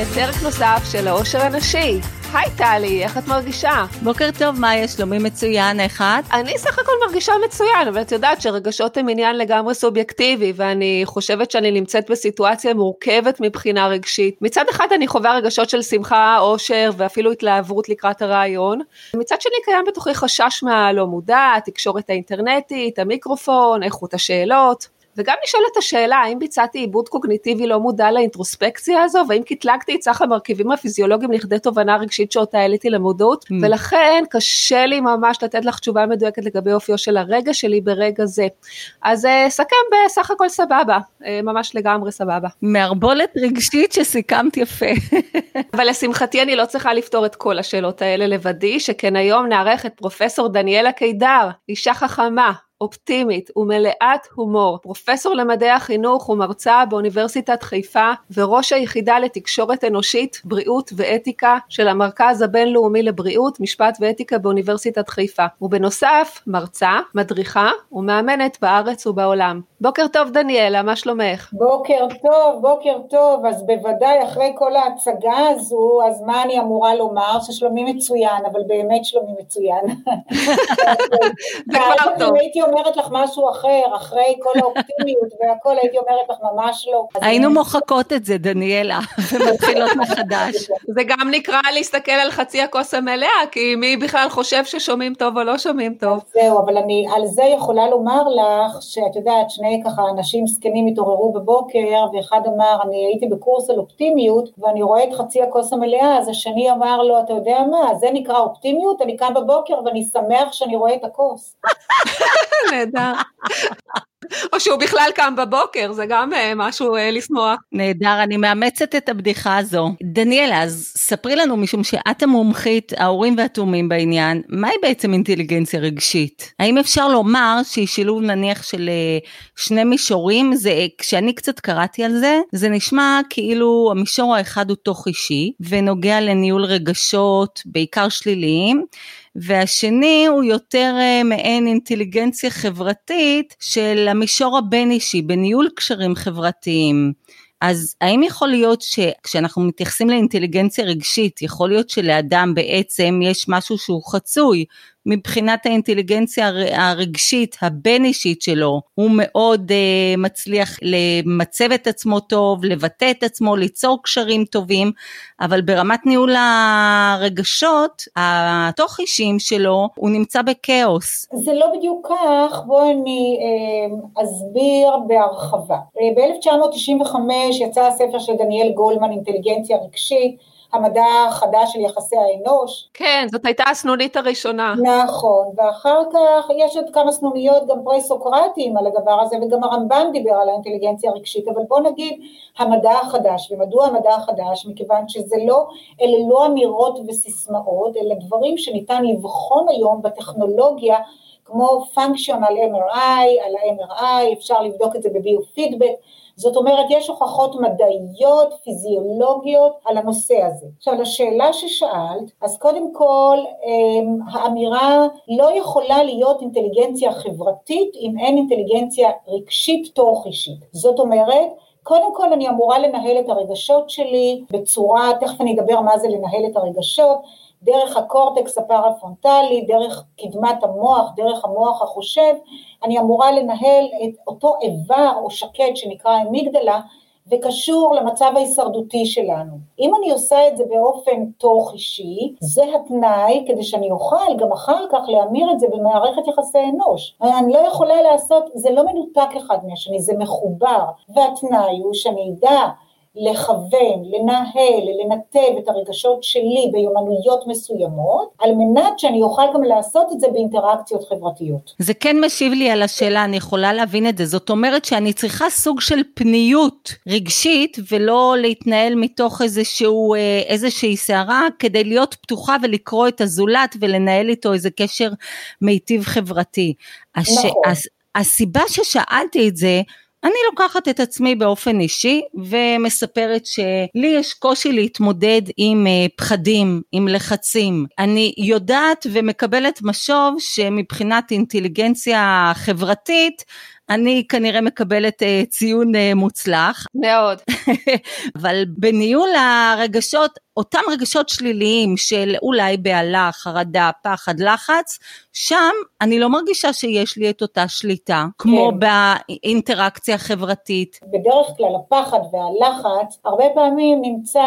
לפרק נוסף של העושר הנשי. היי טלי, איך את מרגישה? בוקר טוב, מה יש? שלומי מצוין, איך את? אני סך הכל מרגישה מצוין, אבל את יודעת שרגשות הם עניין לגמרי סובייקטיבי, ואני חושבת שאני נמצאת בסיטואציה מורכבת מבחינה רגשית. מצד אחד אני חווה רגשות של שמחה, אושר ואפילו התלהבות לקראת הרעיון. מצד שני קיים בתוכי חשש מהלא מודע, התקשורת האינטרנטית, המיקרופון, איכות השאלות. וגם נשאלת השאלה האם ביצעתי עיבוד קוגניטיבי לא מודע לאינטרוספקציה הזו והאם קטלגתי את סך המרכיבים הפיזיולוגיים לכדי תובנה רגשית שאותה העליתי למודעות mm. ולכן קשה לי ממש לתת לך תשובה מדויקת לגבי אופיו של הרגע שלי ברגע זה. אז אה, סכם בסך הכל סבבה, אה, ממש לגמרי סבבה. מערבולת רגשית שסיכמת יפה. אבל לשמחתי אני לא צריכה לפתור את כל השאלות האלה לבדי, שכן היום נארח את פרופסור דניאלה קידר, אישה חכמה, אופטימית ומלאת הומור, פרופסור למדעי החינוך ומרצה באוניברסיטת חיפה וראש היחידה לתקשורת אנושית, בריאות ואתיקה של המרכז הבינלאומי לבריאות, משפט ואתיקה באוניברסיטת חיפה, ובנוסף מרצה, מדריכה ומאמנת בארץ ובעולם. בוקר טוב דניאלה, מה שלומך? בוקר טוב, בוקר טוב, אז בוודאי אחרי כל ההצגה הזו, אז מה אני אמורה לומר? ששלומי מצוין, אבל באמת שלומי מצוין. זה כבר טוב. אומרת לך משהו אחר, אחרי כל האופטימיות והכל, הייתי אומרת לך ממש לא. היינו מוחקות את זה, דניאלה, ומתחילות מחדש. זה גם נקרא להסתכל על חצי הכוס המלאה, כי מי בכלל חושב ששומעים טוב או לא שומעים טוב. זהו, אבל אני על זה יכולה לומר לך, שאת יודעת, שני ככה אנשים זקנים התעוררו בבוקר, ואחד אמר, אני הייתי בקורס על אופטימיות, ואני רואה את חצי הכוס המלאה, אז השני אמר לו, אתה יודע מה, זה נקרא אופטימיות, אני קם בבוקר ואני שמח שאני רואה את הכוס. נהדר. או שהוא בכלל קם בבוקר, זה גם uh, משהו uh, לשמוח. נהדר, אני מאמצת את הבדיחה הזו. דניאלה, אז ספרי לנו, משום שאת המומחית, ההורים והתאומים בעניין, מהי בעצם אינטליגנציה רגשית? האם אפשר לומר שהיא שילוב נניח של uh, שני מישורים? זה, כשאני קצת קראתי על זה, זה נשמע כאילו המישור האחד הוא תוך אישי, ונוגע לניהול רגשות, בעיקר שליליים. והשני הוא יותר uh, מעין אינטליגנציה חברתית של המישור הבין אישי, בניהול קשרים חברתיים. אז האם יכול להיות שכשאנחנו מתייחסים לאינטליגנציה רגשית, יכול להיות שלאדם בעצם יש משהו שהוא חצוי, מבחינת האינטליגנציה הרגשית הבין אישית שלו, הוא מאוד uh, מצליח למצב את עצמו טוב, לבטא את עצמו, ליצור קשרים טובים, אבל ברמת ניהול הרגשות, התוך אישיים שלו, הוא נמצא בכאוס. זה לא בדיוק כך, בואי אני uh, אסביר בהרחבה. Uh, ב-1995 יצא הספר של דניאל גולמן, אינטליגנציה רגשית, המדע החדש של יחסי האנוש. כן, זאת הייתה הסנונית הראשונה. נכון, ואחר כך יש עוד כמה סנוניות גם פרה-סוקרטיים על הדבר הזה, וגם הרמב"ן דיבר על האינטליגנציה הרגשית, אבל בוא נגיד המדע החדש, ומדוע המדע החדש? מכיוון שזה לא, אלה לא אמירות וסיסמאות, אלא דברים שניתן לבחון היום בטכנולוגיה, כמו functional MRI, על ה-MRI, אפשר לבדוק את זה בביו-פידבק, זאת אומרת, יש הוכחות מדעיות, פיזיולוגיות על הנושא הזה. עכשיו, לשאלה ששאלת, אז קודם כל, אמ, האמירה לא יכולה להיות אינטליגנציה חברתית אם אין אינטליגנציה רגשית תוך אישית. זאת אומרת, קודם כל אני אמורה לנהל את הרגשות שלי בצורה, תכף אני אדבר מה זה לנהל את הרגשות, דרך הקורטקס הפרפרונטלי, דרך קדמת המוח, דרך המוח החושב, אני אמורה לנהל את אותו איבר או שקט שנקרא אמיגדלה, וקשור למצב ההישרדותי שלנו. אם אני עושה את זה באופן תוך אישי, זה התנאי כדי שאני אוכל גם אחר כך להמיר את זה במערכת יחסי אנוש. אני לא יכולה לעשות, זה לא מנותק אחד מהשני, זה מחובר, והתנאי הוא שאני אדע לכוון, לנהל, לנתב את הרגשות שלי ביומנויות מסוימות, על מנת שאני אוכל גם לעשות את זה באינטראקציות חברתיות. זה כן משיב לי על השאלה, אני יכולה להבין את זה. זאת אומרת שאני צריכה סוג של פניות רגשית, ולא להתנהל מתוך איזשהו, אה, איזושהי סערה, כדי להיות פתוחה ולקרוא את הזולת ולנהל איתו איזה קשר מיטיב חברתי. הש... נכון. הס... הסיבה ששאלתי את זה, אני לוקחת את עצמי באופן אישי ומספרת שלי יש קושי להתמודד עם אה, פחדים, עם לחצים. אני יודעת ומקבלת משוב שמבחינת אינטליגנציה חברתית אני כנראה מקבלת uh, ציון uh, מוצלח. מאוד. אבל בניהול הרגשות, אותם רגשות שליליים של אולי בהלה, חרדה, פחד, לחץ, שם אני לא מרגישה שיש לי את אותה שליטה, כמו כן. באינטראקציה חברתית. בדרך כלל הפחד והלחץ הרבה פעמים נמצא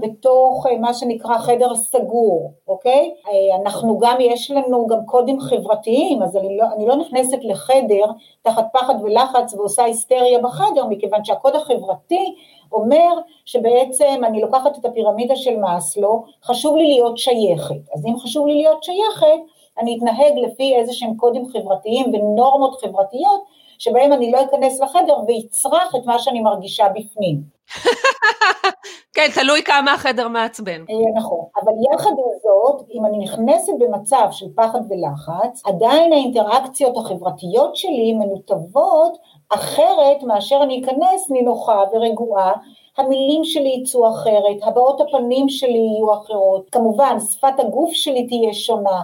בתוך אה, מה שנקרא חדר סגור, אוקיי? אה, אנחנו גם, יש לנו גם קודים חברתיים, אז אני לא, אני לא נכנסת לחדר תחת פחד ולחץ ועושה היסטריה בחדר, מכיוון שהקוד החברתי אומר שבעצם אני לוקחת את הפירמידה של מאסלו, חשוב לי להיות שייכת. אז אם חשוב לי להיות שייכת, אני אתנהג לפי איזה שהם קודים חברתיים ונורמות חברתיות, שבהם אני לא אכנס לחדר ואצרח את מה שאני מרגישה בפנים. כן, תלוי כמה החדר מעצבן. אה, נכון, אבל יחד עם זאת, אם אני נכנסת במצב של פחד ולחץ, עדיין האינטראקציות החברתיות שלי מנותבות אחרת מאשר אני אכנס נינוחה ורגועה, המילים שלי יצאו אחרת, הבעות הפנים שלי יהיו אחרות, כמובן שפת הגוף שלי תהיה שונה,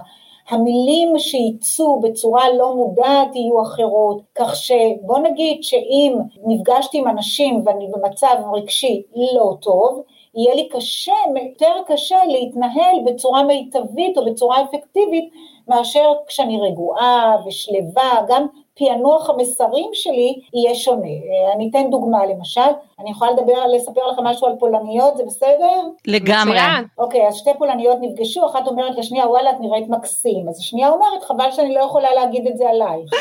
המילים שיצאו בצורה לא מודעת יהיו אחרות, כך שבוא נגיד שאם נפגשתי עם אנשים ואני במצב רגשי לא טוב, יהיה לי קשה, יותר קשה להתנהל בצורה מיטבית או בצורה אפקטיבית מאשר כשאני רגועה ושלווה, גם פענוח המסרים שלי יהיה שונה. אני אתן דוגמה למשל, אני יכולה לדבר, לספר לכם משהו על פולניות, זה בסדר? לגמרי. אוקיי, אז שתי פולניות נפגשו, אחת אומרת לשנייה, וואלה, את נראית מקסים. אז השנייה אומרת, חבל שאני לא יכולה להגיד את זה עלייך.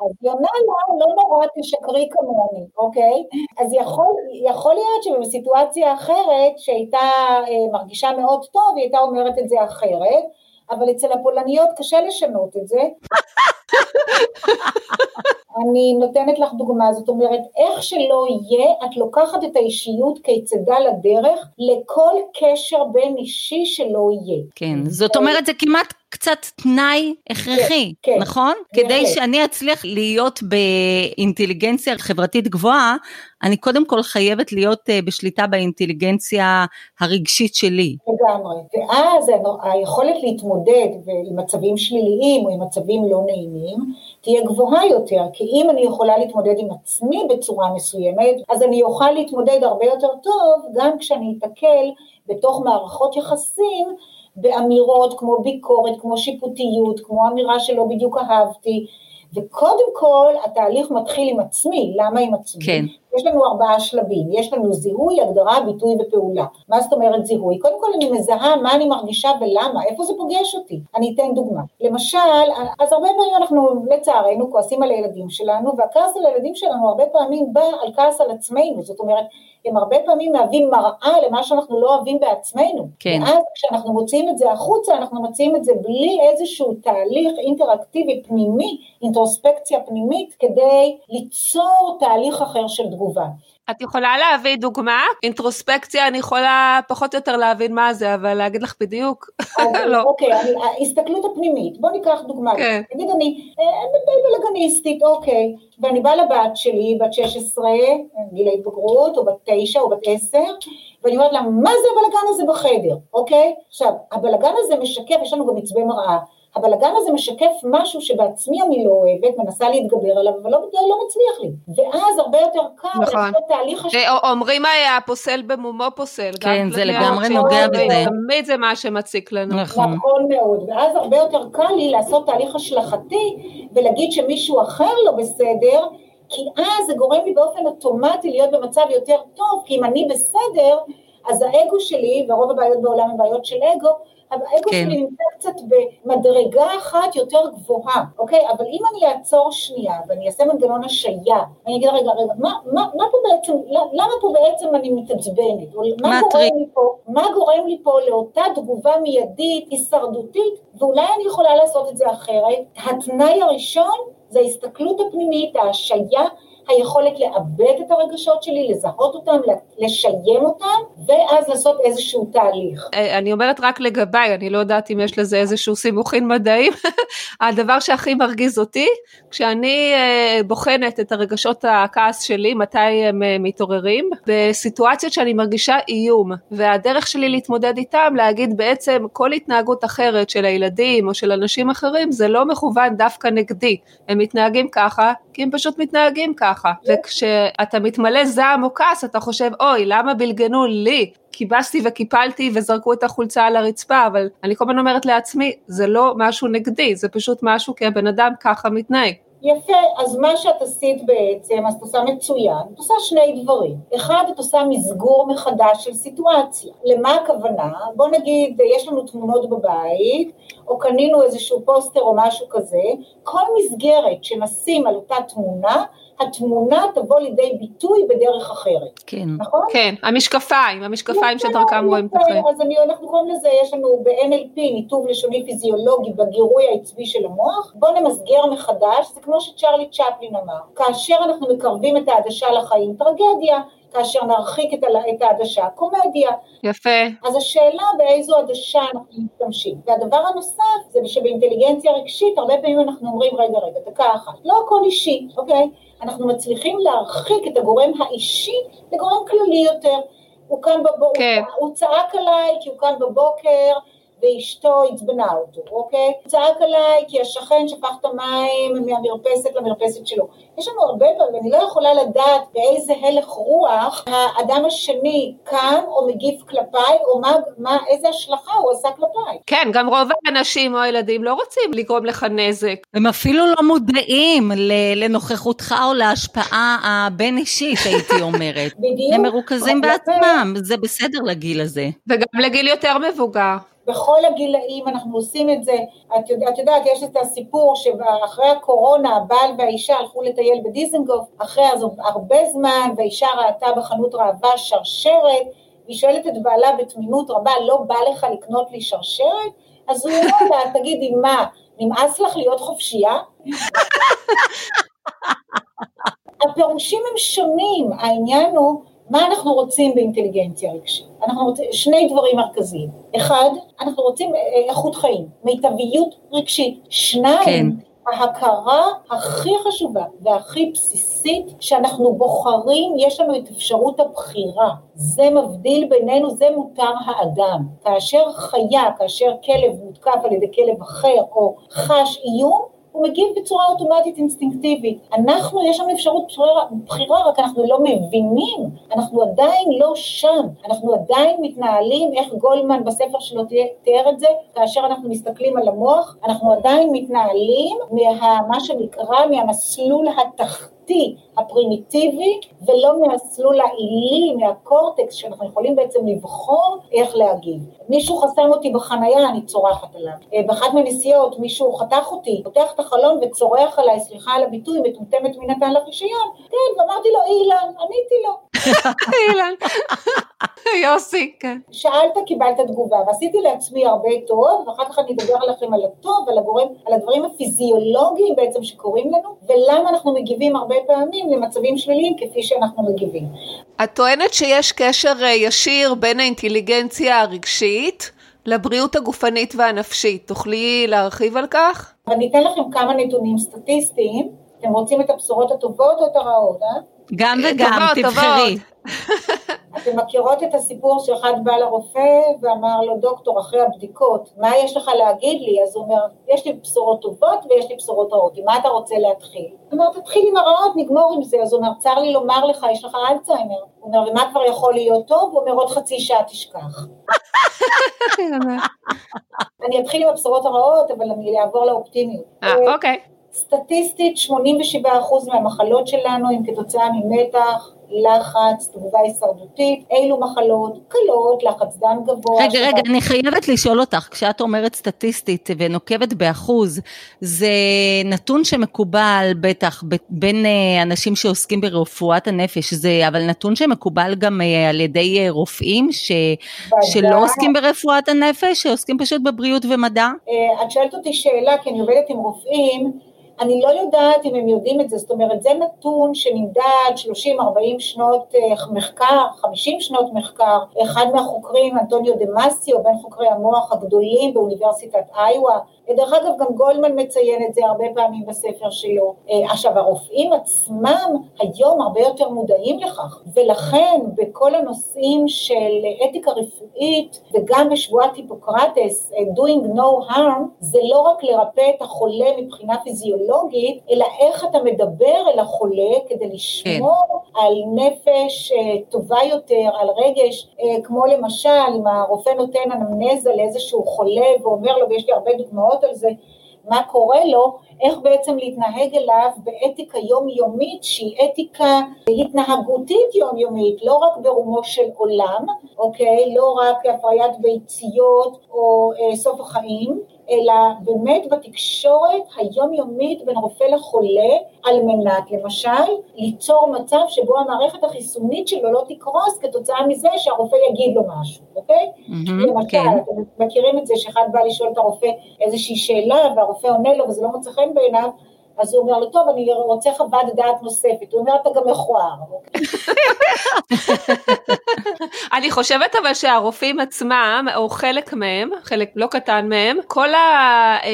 אז היא עונה לה, לא נורא, תשקרי כמוני, אוקיי? אז יכול, יכול להיות שבסיטואציה אחרת, שהייתה אה, מרגישה מאוד טוב, היא הייתה אומרת את זה אחרת, אבל אצל הפולניות קשה לשנות את זה. אני נותנת לך דוגמה, זאת אומרת, איך שלא יהיה, את לוקחת את האישיות כיצדה לדרך לכל קשר בין אישי שלא יהיה. כן, זאת אומרת, זה כמעט קצת תנאי הכרחי, כן, כן, נכון? כן, כדי שאני אצליח להיות באינטליגנציה חברתית גבוהה, אני קודם כל חייבת להיות uh, בשליטה באינטליגנציה הרגשית שלי. לגמרי, ואז היכולת להתמודד עם מצבים שליליים או עם מצבים לא נעימים, תהיה גבוהה יותר, כי אם אני יכולה להתמודד עם עצמי בצורה מסוימת, אז אני אוכל להתמודד הרבה יותר טוב גם כשאני אתקל בתוך מערכות יחסים באמירות כמו ביקורת, כמו שיפוטיות, כמו אמירה שלא בדיוק אהבתי, וקודם כל התהליך מתחיל עם עצמי, למה עם עצמי? כן. יש לנו ארבעה שלבים, יש לנו זיהוי, הגדרה, ביטוי ופעולה. מה זאת אומרת זיהוי? קודם כל אני מזהה מה אני מרגישה ולמה, איפה זה פוגש אותי. אני אתן דוגמה. למשל, אז הרבה פעמים אנחנו לצערנו כועסים על הילדים שלנו, והכעס על הילדים שלנו הרבה פעמים בא על כעס על עצמנו, זאת אומרת, הם הרבה פעמים מהווים מראה למה שאנחנו לא אוהבים בעצמנו. כן. ואז כשאנחנו מוציאים את זה החוצה, אנחנו מוציאים את זה בלי איזשהו תהליך אינטראקטיבי פנימי, אינטרוספקציה פנימית, כדי ליצור תהליך אחר של תגובה. את יכולה להביא דוגמה? אינטרוספקציה, אני יכולה פחות או יותר להבין מה זה, אבל להגיד לך בדיוק, לא. אוקיי, ההסתכלות הפנימית, בוא ניקח דוגמה. כן. נגיד אני אה, די בלגניסטית, אוקיי, ואני באה לבת שלי, בת 16, גיל ההתבגרות, או בת 9 או בת 10, ואני אומרת לה, מה זה הבלגן הזה בחדר, אוקיי? עכשיו, הבלגן הזה משקף, יש לנו גם מצבי מראה. הבלגן הזה משקף משהו שבעצמי אני לא אוהבת, מנסה להתגבר עליו, אבל לא, לא מצליח לי. ואז הרבה יותר קל נכון. לעשות תהליך. אה, אומרים הפוסל במומו פוסל. כן, זה לגמרי נוגע בזה. תמיד זה מה שמציק לנו. נכון. נכון מאוד, ואז הרבה יותר קל לי לעשות תהליך השלכתי, ולהגיד שמישהו אחר לא בסדר, כי אז זה גורם לי באופן אוטומטי להיות במצב יותר טוב, כי אם אני בסדר, אז האגו שלי, ורוב הבעיות בעולם הן בעיות של אגו, האגו כן. שלי נמצא קצת במדרגה אחת יותר גבוהה, אוקיי? אבל אם אני אעצור שנייה ואני אעשה מנגנון השעיה, אני אגיד רגע, רגע, מה, מה, מה פה בעצם, למה פה בעצם אני מתעצבנת? מה, גורם לי פה, מה גורם לי פה לאותה תגובה מיידית, הישרדותית, ואולי אני יכולה לעשות את זה אחרת? התנאי הראשון זה ההסתכלות הפנימית, ההשעיה, היכולת לעבד את הרגשות שלי, לזהות אותם, לשיים אותם, ואז לעשות איזשהו תהליך. אה, אני אומרת רק לגביי, אני לא יודעת אם יש לזה איזשהו סימוכין מדעיים. הדבר שהכי מרגיז אותי, כשאני אה, בוחנת את הרגשות הכעס שלי, מתי הם אה, מתעוררים, בסיטואציות שאני מרגישה איום, והדרך שלי להתמודד איתם, להגיד בעצם כל התנהגות אחרת של הילדים או של אנשים אחרים, זה לא מכוון דווקא נגדי, הם מתנהגים ככה, כי הם פשוט מתנהגים ככה, וכשאתה מתמלא זעם או כעס, אתה חושב, אוי, למה בלגנו לי? כיבסתי וקיפלתי וזרקו את החולצה על הרצפה, אבל אני כל הזמן אומרת לעצמי, זה לא משהו נגדי, זה פשוט משהו כי הבן אדם ככה מתנהג. יפה, אז מה שאת עשית בעצם, אז את עושה מצוין, את עושה שני דברים. אחד, את עושה מסגור מחדש של סיטואציה. למה הכוונה? בוא נגיד, יש לנו תמונות בבית, או קנינו איזשהו פוסטר או משהו כזה, כל מסגרת שנשים על אותה תמונה, התמונה תבוא לידי ביטוי בדרך אחרת. כן. נכון? כן, המשקפיים, המשקפיים שדרכם רואים את החיים. אז אני, אנחנו קוראים לזה, יש לנו ב-NLP, ניתוב לשוני פיזיולוגי בגירוי העצבי של המוח, בוא נמסגר מחדש, זה כמו שצ'רלי צ'פלין אמר, כאשר אנחנו מקרבים את העדשה לחיים, טרגדיה, כאשר נרחיק את העדשה, קומדיה. יפה. אז השאלה באיזו עדשה אנחנו משתמשים. והדבר הנוסף זה שבאינטליגנציה רגשית, הרבה פעמים אנחנו אומרים, רגע, רגע, דקה אחת, לא הכל אישי, אוקיי? אנחנו מצליחים להרחיק את הגורם האישי לגורם כללי יותר. הוא קם בבוקר, כן. הוא צעק עליי כי הוא קם בבוקר ואשתו עצבנה אותו, אוקיי? הוא צעק עליי כי השכן שפך את המים מהמרפסת למרפסת שלו. יש לנו הרבה פעמים, ואני לא יכולה לדעת באיזה הלך רוח האדם השני קם או מגיב כלפיי, או מה, מה, איזה השלכה הוא עשה כלפיי. כן, גם רוב האנשים או הילדים לא רוצים לגרום לך נזק. הם אפילו לא מודעים לנוכחותך או להשפעה הבין אישית, הייתי אומרת. בדיוק. הם מרוכזים בעצמם, זה בסדר לגיל הזה. וגם לגיל יותר מבוגר. בכל הגילאים אנחנו עושים את זה, את, יודע, את יודעת, יש את הסיפור שאחרי הקורונה הבעל והאישה הלכו לטייל בדיזנגוף, אחרי אז הרבה זמן, והאישה ראתה בחנות ראווה שרשרת, היא שואלת את בעלה בתמימות רבה, לא בא לך לקנות לי שרשרת? אז הוא אומר לה, תגידי מה, נמאס לך להיות חופשייה? הפירושים הם שונים, העניין הוא מה אנחנו רוצים באינטליגנציה רגשית? אנחנו רוצים שני דברים מרכזיים. אחד, אנחנו רוצים אה, איכות חיים, מיטביות רגשית. שניים, כן. ההכרה הכי חשובה והכי בסיסית שאנחנו בוחרים, יש לנו את אפשרות הבחירה. זה מבדיל בינינו, זה מותר האדם. כאשר חיה, כאשר כלב מותקף על ידי כלב אחר או חש איום, הוא מגיב בצורה אוטומטית אינסטינקטיבית. אנחנו, יש לנו אפשרות בחירה, בחירה, רק אנחנו לא מבינים, אנחנו עדיין לא שם, אנחנו עדיין מתנהלים, איך גולדמן בספר שלו תיאר את זה, כאשר אנחנו מסתכלים על המוח, אנחנו עדיין מתנהלים מה שנקרא מהמסלול התחתי. הפרימיטיבי ולא מהסלול העילי, מהקורטקס, שאנחנו יכולים בעצם לבחור איך להגיב. מישהו חסם אותי בחנייה, אני צורחת עליו. אה, באחת מהנסיעות מישהו חתך אותי, פותח את החלון וצורח עליי, סליחה על הביטוי, מטומטמת מי נתן לך רישיון. כן, ואמרתי לו, אילן, עניתי לו. אילן. יוסי, כן. שאלת, קיבלת תגובה, ועשיתי לעצמי הרבה טוב, ואחר כך אני אדבר לכם על הטוב, על, הגורם, על הדברים הפיזיולוגיים בעצם שקורים לנו, ולמה אנחנו מגיבים הרבה פעמים למצבים שליליים כפי שאנחנו מגיבים. את טוענת שיש קשר אה, ישיר בין האינטליגנציה הרגשית לבריאות הגופנית והנפשית. תוכלי להרחיב על כך? אני אתן לכם כמה נתונים סטטיסטיים. אתם רוצים את הבשורות הטובות או את הרעות, אה? גם וגם, תבחרי. אתם מכירות את הסיפור שאחד בא לרופא ואמר לו, דוקטור, אחרי הבדיקות, מה יש לך להגיד לי? אז הוא אומר, יש לי בשורות טובות ויש לי בשורות רעות, עם מה אתה רוצה להתחיל? הוא אומר, תתחיל עם הרעות, נגמור עם זה. אז הוא אומר, צר לי לומר לך, יש לך אלצהיימר. הוא אומר, ומה כבר יכול להיות טוב? הוא אומר, עוד חצי שעה תשכח. אני אתחיל עם הבשורות הרעות, אבל אני אעבור לאופטימיות. אה, אוקיי. סטטיסטית 87% מהמחלות שלנו הן כתוצאה ממתח, לחץ, תגובה הישרדותית, אילו מחלות קלות, לחץ דם גבוה. רגע, רגע, אני חייבת לשאול אותך, כשאת אומרת סטטיסטית ונוקבת באחוז, זה נתון שמקובל בטח בין אה, אנשים שעוסקים ברפואת הנפש, זה אבל נתון שמקובל גם אה, על ידי אה, רופאים ש, שלא עוסקים ברפואת הנפש, שעוסקים פשוט בבריאות ומדע? את שואלת אותי שאלה, כי אני עובדת עם רופאים, אני לא יודעת אם הם יודעים את זה, זאת אומרת זה נתון שנמדד 30-40 שנות אה, מחקר, 50 שנות מחקר, אחד מהחוקרים, אנטוניו דמאסיו, בין חוקרי המוח הגדולים באוניברסיטת איווה, ודרך אגב גם גולדמן מציין את זה הרבה פעמים בספר שלו. אה, עכשיו הרופאים עצמם היום הרבה יותר מודעים לכך, ולכן בכל הנושאים של אתיקה רפואית וגם בשבועת היפוקרטס, אה, doing no harm, זה לא רק לרפא את החולה מבחינה פיזיולוגית, אלא איך אתה מדבר אל החולה כדי לשמור כן. על נפש אה, טובה יותר, על רגש, כמו למשל אם הרופא נותן אנמנזה לאיזשהו חולה ואומר לו, ויש לי הרבה דוגמאות על זה, מה קורה לו, איך בעצם להתנהג אליו באתיקה יומיומית שהיא אתיקה התנהגותית יומיומית, לא רק ברומו של עולם, אוקיי? לא רק הפריית ביציות או אה, סוף החיים, אלא באמת בתקשורת היומיומית בין רופא לחולה, על מנת למשל ליצור מצב שבו המערכת החיסונית שלו לא תקרוס כתוצאה מזה שהרופא יגיד לו משהו, אוקיי? Mm-hmm, למשל, כן. אתם מכירים את זה שאחד בא לשאול את הרופא איזושהי שאלה והרופא עונה לו וזה לא מוצא חן בעיניו, אז הוא אומר לו, טוב, אני רוצה חוות דעת נוספת. הוא אומר, אתה גם מכוער. אני חושבת אבל שהרופאים עצמם, או חלק מהם, חלק לא קטן מהם, כל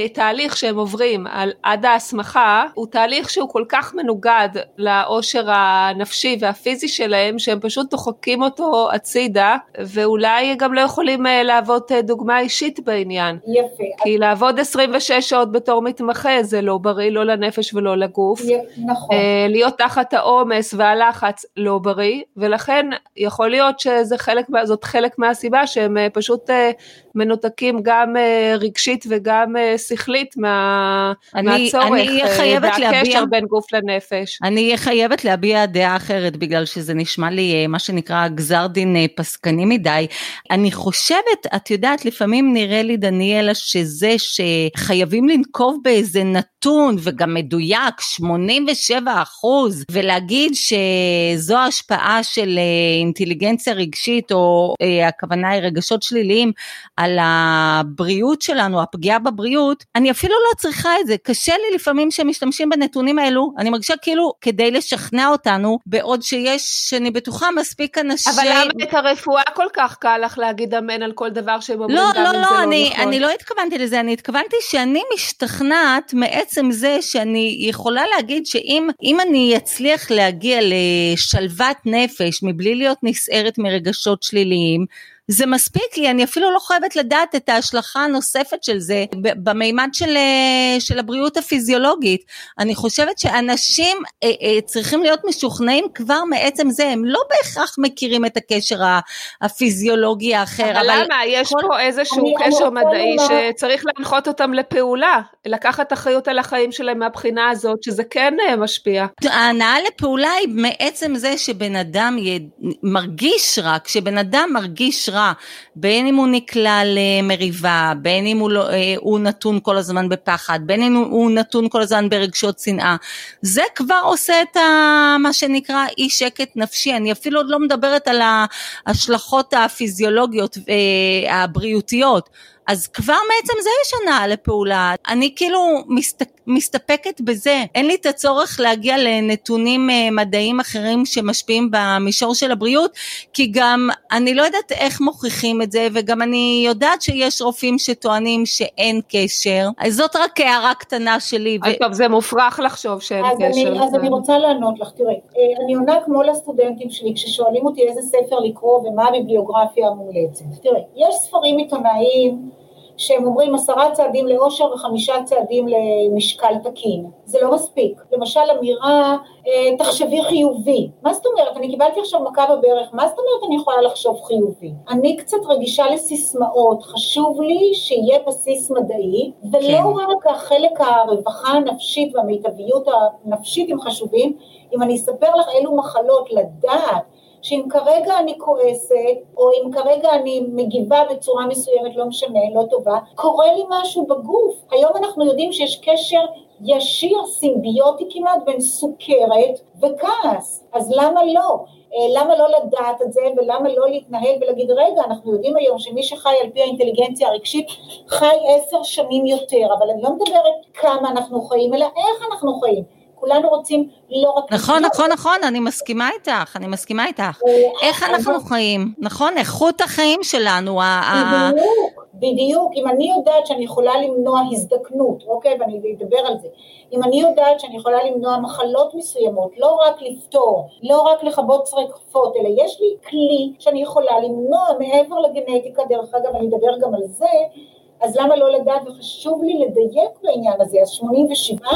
התהליך שהם עוברים על, עד ההסמכה, הוא תהליך שהוא כל כך מנוגד לאושר הנפשי והפיזי שלהם, שהם פשוט דוחקים אותו הצידה, ואולי גם לא יכולים אה, להוות אה, דוגמה אישית בעניין. יפה. כי לעבוד 26 שעות בתור מתמחה זה לא בריא, לא לנפש. לנפש ולא לגוף. נכון. אה, להיות תחת העומס והלחץ לא בריא, ולכן יכול להיות שזה חלק, זאת חלק מהסיבה שהם אה, פשוט אה, מנותקים גם רגשית וגם שכלית מה, אני, מהצורך אני והקשר להביע, בין גוף לנפש. אני אהיה חייבת להביע דעה אחרת בגלל שזה נשמע לי מה שנקרא גזר דין פסקני מדי. אני חושבת, את יודעת, לפעמים נראה לי דניאלה שזה שחייבים לנקוב באיזה נתון וגם מדויק, 87 אחוז, ולהגיד שזו השפעה של אה, אינטליגנציה רגשית, או אה, הכוונה היא רגשות שליליים, על הבריאות שלנו, הפגיעה בבריאות, אני אפילו לא צריכה את זה. קשה לי לפעמים שמשתמשים בנתונים האלו, אני מרגישה כאילו כדי לשכנע אותנו, בעוד שיש, אני בטוחה, מספיק אנשים... אבל למה את הרפואה כל כך קל לך להגיד אמן על כל דבר שהם אומרים, לא, גם לא, אם לא, זה לא אני, נכון? אני לא התכוונתי לזה, אני התכוונתי שאני משתכנעת מעצם זה שאני אני יכולה להגיד שאם אני אצליח להגיע לשלוות נפש מבלי להיות נסערת מרגשות שליליים, זה מספיק לי, אני אפילו לא חייבת לדעת את ההשלכה הנוספת של זה במימד של, אה, של הבריאות הפיזיולוגית. אני חושבת שאנשים אה, אה, צריכים להיות משוכנעים כבר מעצם זה, הם לא בהכרח מכירים את הקשר הפיזיולוגי האחר. אבל, אבל למה? יש כל... פה איזשהו אני, קשר אני מדעי למה... שצריך להנחות אותם לפעולה, לקחת אחריות על החיים שלהם מהבחינה הזאת, שזה כן משפיע. ההנאה לפעולה היא מעצם זה שבן אדם מרגיש רע, כשבן אדם מרגיש רע, בין אם הוא נקלע למריבה, בין אם הוא, לא, אה, הוא נתון כל הזמן בפחד, בין אם הוא נתון כל הזמן ברגשות שנאה, זה כבר עושה את ה, מה שנקרא אי שקט נפשי, אני אפילו עוד לא מדברת על ההשלכות הפיזיולוגיות והבריאותיות. אז כבר מעצם זה יש הנאה לפעולה. אני כאילו מסת, מסתפקת בזה. אין לי את הצורך להגיע לנתונים אה, מדעיים אחרים שמשפיעים במישור של הבריאות, כי גם אני לא יודעת איך מוכיחים את זה, וגם אני יודעת שיש רופאים שטוענים שאין קשר. אז זאת רק הערה קטנה שלי. ו... טוב, זה מופרך לחשוב שאין אז קשר. אני, אז אני רוצה לענות לך, תראי, אה, אני עונה כמו לסטודנטים שלי כששואלים אותי איזה ספר לקרוא ומה הביבליוגרפיה המומלצת. תראי, יש ספרים עיתונאיים שהם אומרים עשרה צעדים לאושר וחמישה צעדים למשקל תקין. זה לא מספיק. למשל אמירה, אה, תחשבי חיובי. מה זאת אומרת? אני קיבלתי עכשיו מכה בברך, מה זאת אומרת אני יכולה לחשוב חיובי? אני קצת רגישה לסיסמאות, חשוב לי שיהיה בסיס מדעי, ולא כן. רק החלק הרווחה הנפשית והמיטביות הנפשית הם חשובים, אם אני אספר לך אילו מחלות לדעת שאם כרגע אני כועסת, או אם כרגע אני מגיבה בצורה מסוימת, לא משנה, לא טובה, קורה לי משהו בגוף. היום אנחנו יודעים שיש קשר ישיר, סימביוטי כמעט, בין סוכרת וכעס. אז למה לא? אה, למה לא לדעת את זה ולמה לא להתנהל ולהגיד רגע אנחנו יודעים היום שמי שחי על פי האינטליגנציה הרגשית חי עשר שנים יותר אבל אני לא מדברת כמה אנחנו חיים אלא איך אנחנו חיים כולנו רוצים לא רק... נכון, נכון, נכון, אני מסכימה איתך, אני מסכימה איתך. איך אנחנו חיים, נכון? איכות החיים שלנו. בדיוק, בדיוק. אם אני יודעת שאני יכולה למנוע הזדקנות, אוקיי, ואני אדבר על זה. אם אני יודעת שאני יכולה למנוע מחלות מסוימות, לא רק לפתור, לא רק לכבות שרפות, אלא יש לי כלי שאני יכולה למנוע מעבר לגנטיקה, דרך אגב, אני אדבר גם על זה, אז למה לא לדעת, וחשוב לי לדייק בעניין הזה, אז 87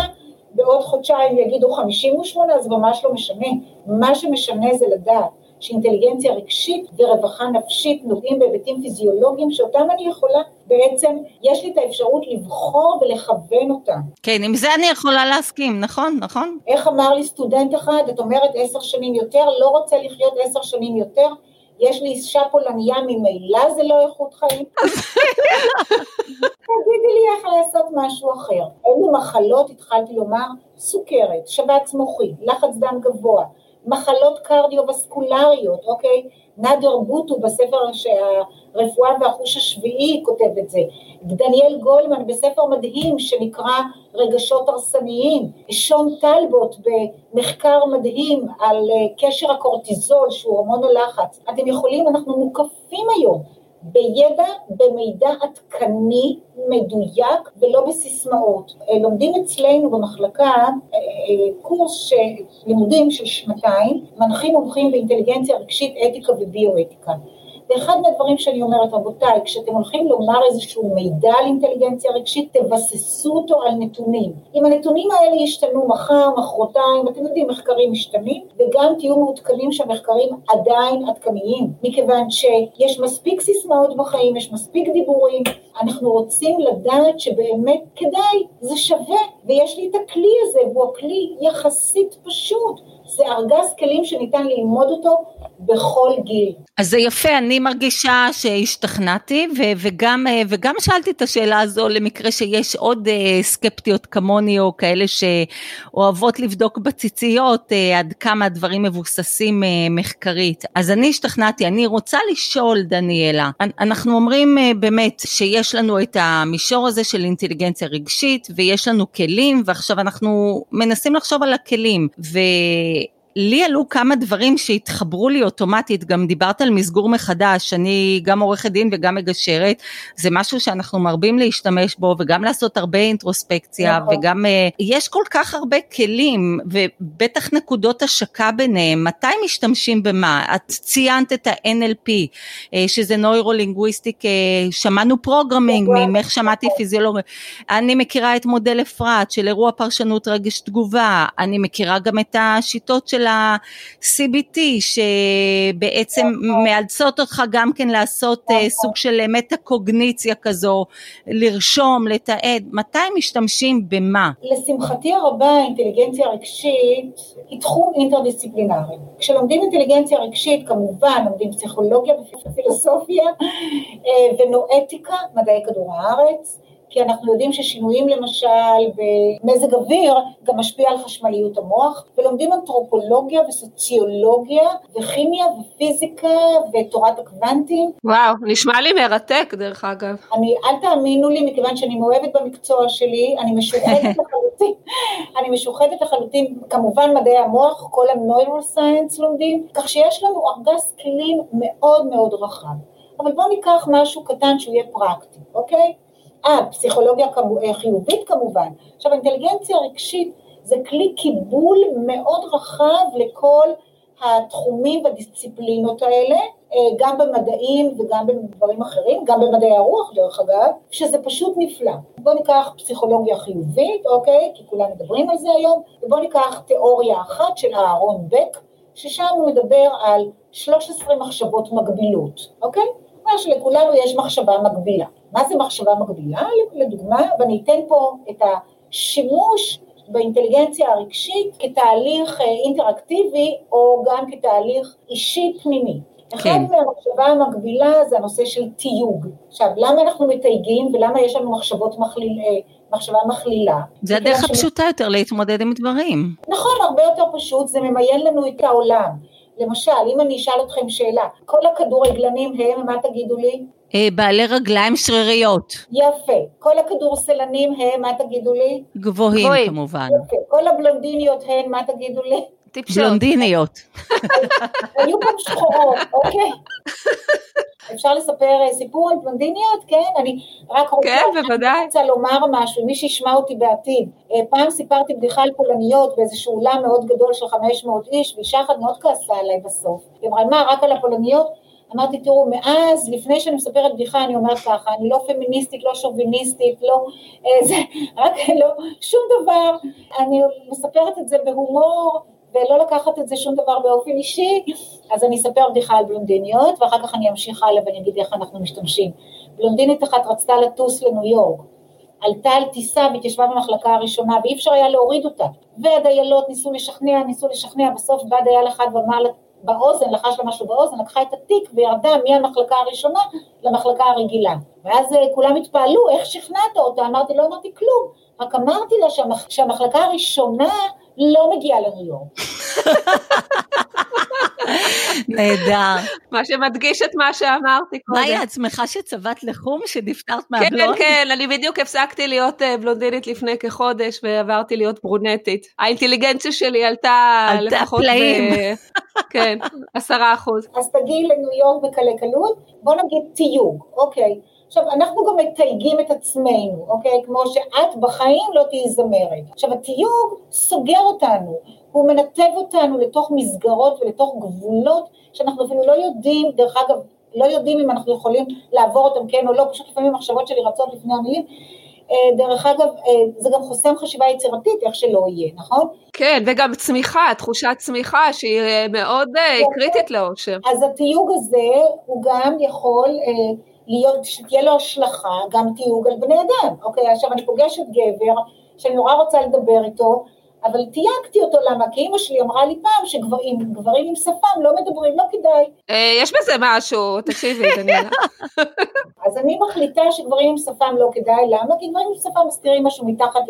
בעוד חודשיים יגידו 58, זה ממש לא משנה. מה שמשנה זה לדעת שאינטליגנציה רגשית ורווחה נפשית נוגעים בהיבטים פיזיולוגיים שאותם אני יכולה, בעצם יש לי את האפשרות לבחור ולכוון אותם. כן, עם זה אני יכולה להסכים, נכון, נכון. איך אמר לי סטודנט אחד, את אומרת עשר שנים יותר, לא רוצה לחיות עשר שנים יותר, יש לי אישה פולניה ממילא זה לא איכות חיים. תגידי לי איך לעשות משהו אחר. אילו מחלות התחלתי לומר? סוכרת, שבץ מוחי, לחץ דם גבוה, מחלות קרדיו-וסקולריות, אוקיי? נאדר בוטו בספר שהרפואה והחוש השביעי כותב את זה, דניאל גולמן בספר מדהים שנקרא רגשות הרסניים, שון טלבוט במחקר מדהים על אה, קשר הקורטיזול שהוא הורמון הלחץ, אתם יכולים, אנחנו מוקפים היום בידע, במידע עדכני, מדויק ולא בסיסמאות. אה, לומדים אצלנו במחלקה אה, אה, קורס לימודים של שנתיים, מנחים מומחים באינטליגנציה רגשית, אתיקה וביואתיקה. ואחד מהדברים שאני אומרת, רבותיי, כשאתם הולכים לומר איזשהו מידע על אינטליגנציה רגשית, תבססו אותו על נתונים. אם הנתונים האלה ישתנו מחר, מחרתיים, אתם יודעים, מחקרים משתנים, וגם תהיו מעודכנים שהמחקרים עדיין עדכניים, מכיוון שיש מספיק סיסמאות בחיים, יש מספיק דיבורים, אנחנו רוצים לדעת שבאמת כדאי, זה שווה, ויש לי את הכלי הזה, והוא הכלי יחסית פשוט. זה ארגז כלים שניתן ללמוד אותו בכל גיל. אז זה יפה, אני מרגישה שהשתכנעתי ו- וגם, אה, וגם שאלתי את השאלה הזו למקרה שיש עוד אה, סקפטיות כמוני או כאלה שאוהבות לבדוק בציציות אה, עד כמה הדברים מבוססים מחקרית. אז אני השתכנעתי, אני רוצה לשאול דניאלה, אנחנו אומרים באמת שיש לנו את המישור הזה של אינטליגנציה רגשית ויש לנו כלים ועכשיו אנחנו מנסים לחשוב על הכלים. ו... לי עלו כמה דברים שהתחברו לי אוטומטית, גם דיברת על מסגור מחדש, אני גם עורכת דין וגם מגשרת, זה משהו שאנחנו מרבים להשתמש בו וגם לעשות הרבה אינטרוספקציה נכון. וגם אה, יש כל כך הרבה כלים ובטח נקודות השקה ביניהם, מתי משתמשים במה? את ציינת את ה-NLP, אה, שזה neuro-linguistic, אה, שמענו programming, ממך שמעתי פיזיולוגיה, אני מכירה את מודל אפרת של אירוע פרשנות רגש תגובה, אני מכירה גם את השיטות של ה-CBT שבעצם מאלצות אותך גם כן לעשות uh, סוג של מטה קוגניציה כזו, לרשום, לתעד, מתי משתמשים במה? לשמחתי הרבה אינטליגנציה רגשית היא תחום אינטרדיסציפלינרי. כשלומדים אינטליגנציה רגשית כמובן לומדים פסיכולוגיה ופילוסופיה אה, ונואטיקה, מדעי כדור הארץ, כי אנחנו יודעים ששינויים למשל במזג אוויר גם משפיע על חשמליות המוח, ולומדים אנתרופולוגיה וסוציולוגיה וכימיה ופיזיקה ותורת הקוונטים. וואו, נשמע לי מרתק דרך אגב. אני, אל תאמינו לי, מכיוון שאני מאוהבת במקצוע שלי, אני משוחדת לחלוטין, אני משוחדת לחלוטין, כמובן מדעי המוח, כל הנוירוסיינס לומדים, כך שיש לנו ארגז כלים מאוד מאוד רחב. אבל בואו ניקח משהו קטן שהוא יהיה פרקטי, אוקיי? אה, פסיכולוגיה אה, חיובית כמובן. עכשיו, אינטליגנציה רגשית זה כלי קיבול מאוד רחב לכל התחומים והדיסציפלינות האלה, אה, גם במדעים וגם בדברים אחרים, גם במדעי הרוח דרך אגב, שזה פשוט נפלא. בואו ניקח פסיכולוגיה חיובית, אוקיי? כי כולם מדברים על זה היום, ובואו ניקח תיאוריה אחת של אהרון בק, ששם הוא מדבר על 13 מחשבות מגבילות, אוקיי? אומר שלכולנו יש מחשבה מגבילה. מה זה מחשבה מגבילה? לדוגמה, ואני אתן פה את השימוש באינטליגנציה הרגשית כתהליך אה, אינטראקטיבי או גם כתהליך אישי פנימי. כן. אחד מהמחשבה המקבילה זה הנושא של תיוג. עכשיו, למה אנחנו מתייגים ולמה יש לנו מחשבות מכליל, אה, מחשבה מכלילה? זה הדרך הפשוטה יותר להתמודד עם דברים. נכון, הרבה יותר פשוט, זה ממיין לנו את העולם. למשל, אם אני אשאל אתכם שאלה, כל הכדורגלנים הם, מה תגידו לי? אה, בעלי רגליים שריריות. יפה. כל הכדורסלנים הם, מה תגידו לי? גבוהים, גבוהים. כמובן. יפה. כל הבלונדיניות הן, מה תגידו לי? טיפשות. בלונדיניות. היו גם שחורות, אוקיי? אפשר לספר אה, סיפור על בלונדיניות? כן, אני רק רוצה, כן, בוודאי. אני רוצה לומר משהו, מי שישמע אותי בעתיד. אה, פעם סיפרתי בדיחה על פולניות באיזשהו אולם מאוד גדול של 500 איש, ואישה אחת מאוד כעסה עליי בסוף. היא אמרה, מה, רק על הפולניות? אמרתי, תראו, מאז, לפני שאני מספרת בדיחה, אני אומרת ככה, אני לא פמיניסטית, לא שוביניסטית, לא, אה, זה, רק לא, שום דבר, אני מספרת את זה בהומור, ולא לקחת את זה שום דבר באופן אישי, אז אני אספר בדיחה על בלונדיניות, ואחר כך אני אמשיך הלאה ואני אגיד איך אנחנו משתמשים. בלונדינית אחת רצתה לטוס לניו יורק, עלתה על טיסה והתיישבה במחלקה הראשונה ואי אפשר היה להוריד אותה. והדיילות ניסו לשכנע, ניסו לשכנע, בסוף בא דייל אחד ואמר באוזן, לחש לה משהו באוזן, לקחה את התיק וירדה מהמחלקה הראשונה למחלקה הרגילה. ואז אה, כולם התפעלו, איך שכנעת אותה? אמרתי, לא אמרתי כלום, רק אמרתי לה שהמח... שהמחלקה הראשונה לא מגיעה לניו יורק. נהדר. מה שמדגיש את מה שאמרתי קודם. מאי, את שמחה שצבעת לחום, שנפטרת מהבלונד? כן, כן, אני בדיוק הפסקתי להיות אה, בלונדינית לפני כחודש, ועברתי להיות ברונטית. האינטליגנציה שלי עלתה, עלתה פלאים. כן, עשרה אחוז. אז תגיעי לניו יורק בקלי קלות, בוא נגיד תיוג, אוקיי. עכשיו, אנחנו גם מתייגים את עצמנו, אוקיי? כמו שאת בחיים לא תהיי זמרת. עכשיו, התיוג סוגר אותנו, הוא מנתב אותנו לתוך מסגרות ולתוך גבולות שאנחנו אפילו לא יודעים, דרך אגב, לא יודעים אם אנחנו יכולים לעבור אותם כן או לא, פשוט לפעמים המחשבות שלי רצות לפני המילים. אה, דרך אגב, אה, זה גם חוסם חשיבה יצירתית, איך שלא יהיה, נכון? כן, וגם צמיחה, תחושת צמיחה שהיא אה, מאוד כן. קריטית לאושר. אז התיוג הזה הוא גם יכול להיות, שתהיה לו השלכה, גם תיוג על בני אדם, אוקיי? עכשיו אני פוגשת גבר שאני נורא רוצה לדבר איתו, אבל תייגתי אותו, למה? כי אימא שלי אמרה לי פעם שגברים עם שפם לא מדברים, לא כדאי. אה, יש בזה משהו, תקשיבי, דניאלה. אז אני מחליטה שגברים עם שפם לא כדאי, למה? כי גברים עם שפם מסתירים משהו מתחת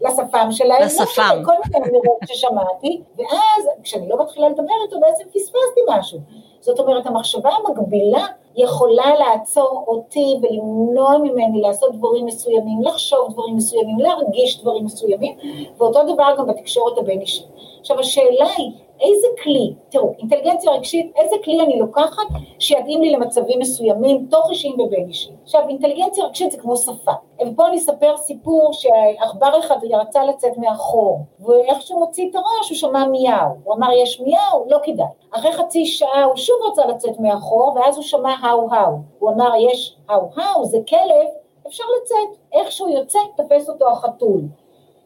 לשפם שלהם. לשפם. כל מיני אמירות ששמעתי, ואז כשאני לא מתחילה לדבר איתו בעצם פספסתי משהו. זאת אומרת, המחשבה המקבילה יכולה לעצור אותי ולמנוע ממני לעשות דברים מסוימים, לחשוב דברים מסוימים, להרגיש דברים מסוימים, ואותו דבר גם בתקשורת הבין אישית. עכשיו השאלה היא, איזה כלי, תראו, אינטליגנציה רגשית, איזה כלי אני לוקחת שיתאים לי למצבים מסוימים, תוך אישיים ובין אישיים. עכשיו, אינטליגנציה רגשית זה כמו שפה. אני אספר סיפור שעכבר אחד רצה לצאת מהחור, ואיך שהוא מוציא את הרעש הוא שמע מיהו. הוא אמר, יש מיהו? לא כדאי. אחרי חצי שעה הוא שוב רצה לצאת מהחור, ואז הוא שמע האו האו. הוא אמר, יש האו האו, זה כלב, אפשר לצאת. איך שהוא יוצא, תפס אותו החתול.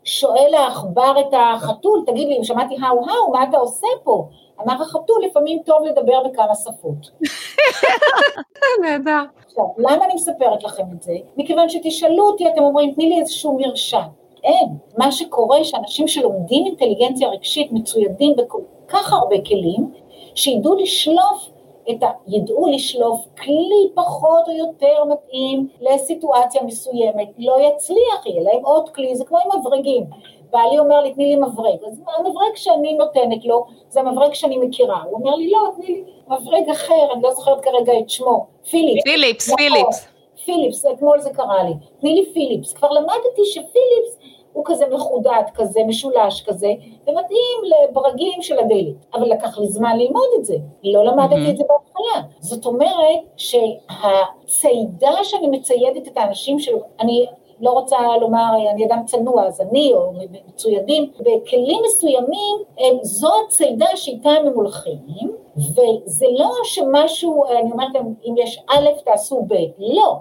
שואל העכבר את החתול, תגיד לי, אם שמעתי האו האו, מה אתה עושה פה? אמר החתול, לפעמים טוב לדבר בכמה שפות. נהדר. עכשיו, למה אני מספרת לכם את זה? מכיוון שתשאלו אותי, אתם אומרים, תני לי איזשהו מרשם. אין. מה שקורה, שאנשים שלומדים אינטליגנציה רגשית מצוידים בכל כך הרבה כלים, שידעו לשלוף את ה... ידעו לשלוף כלי פחות או יותר מתאים לסיטואציה מסוימת, לא יצליח, יהיה להם עוד כלי, זה כמו עם מברגים. בעלי אומר לי, תני לי מברג, אז המברג שאני נותנת לו, זה המברג שאני מכירה. הוא אומר לי, לא, תני לי מברג אחר, אני לא זוכרת כרגע את שמו, פיליפס. פיליפס, נכון. פיליפס. פיליפס, אתמול זה קרה לי. תני לי פיליפס. כבר למדתי שפיליפס הוא כזה מחודד כזה, משולש כזה, ומתאים לברגים של הדלת. אבל לקח לי זמן ללמוד את זה, לא למדתי mm-hmm. את זה בהתחלה. זאת אומרת שהציידה שאני מציידת את האנשים שלו, אני לא רוצה לומר, אני אדם צנוע, אז אני או מצוידים, בכלים מסוימים, זו הצידה שאיתה הם הולכים, וזה לא שמשהו, אני אומרת להם, אם יש א' תעשו ב', לא.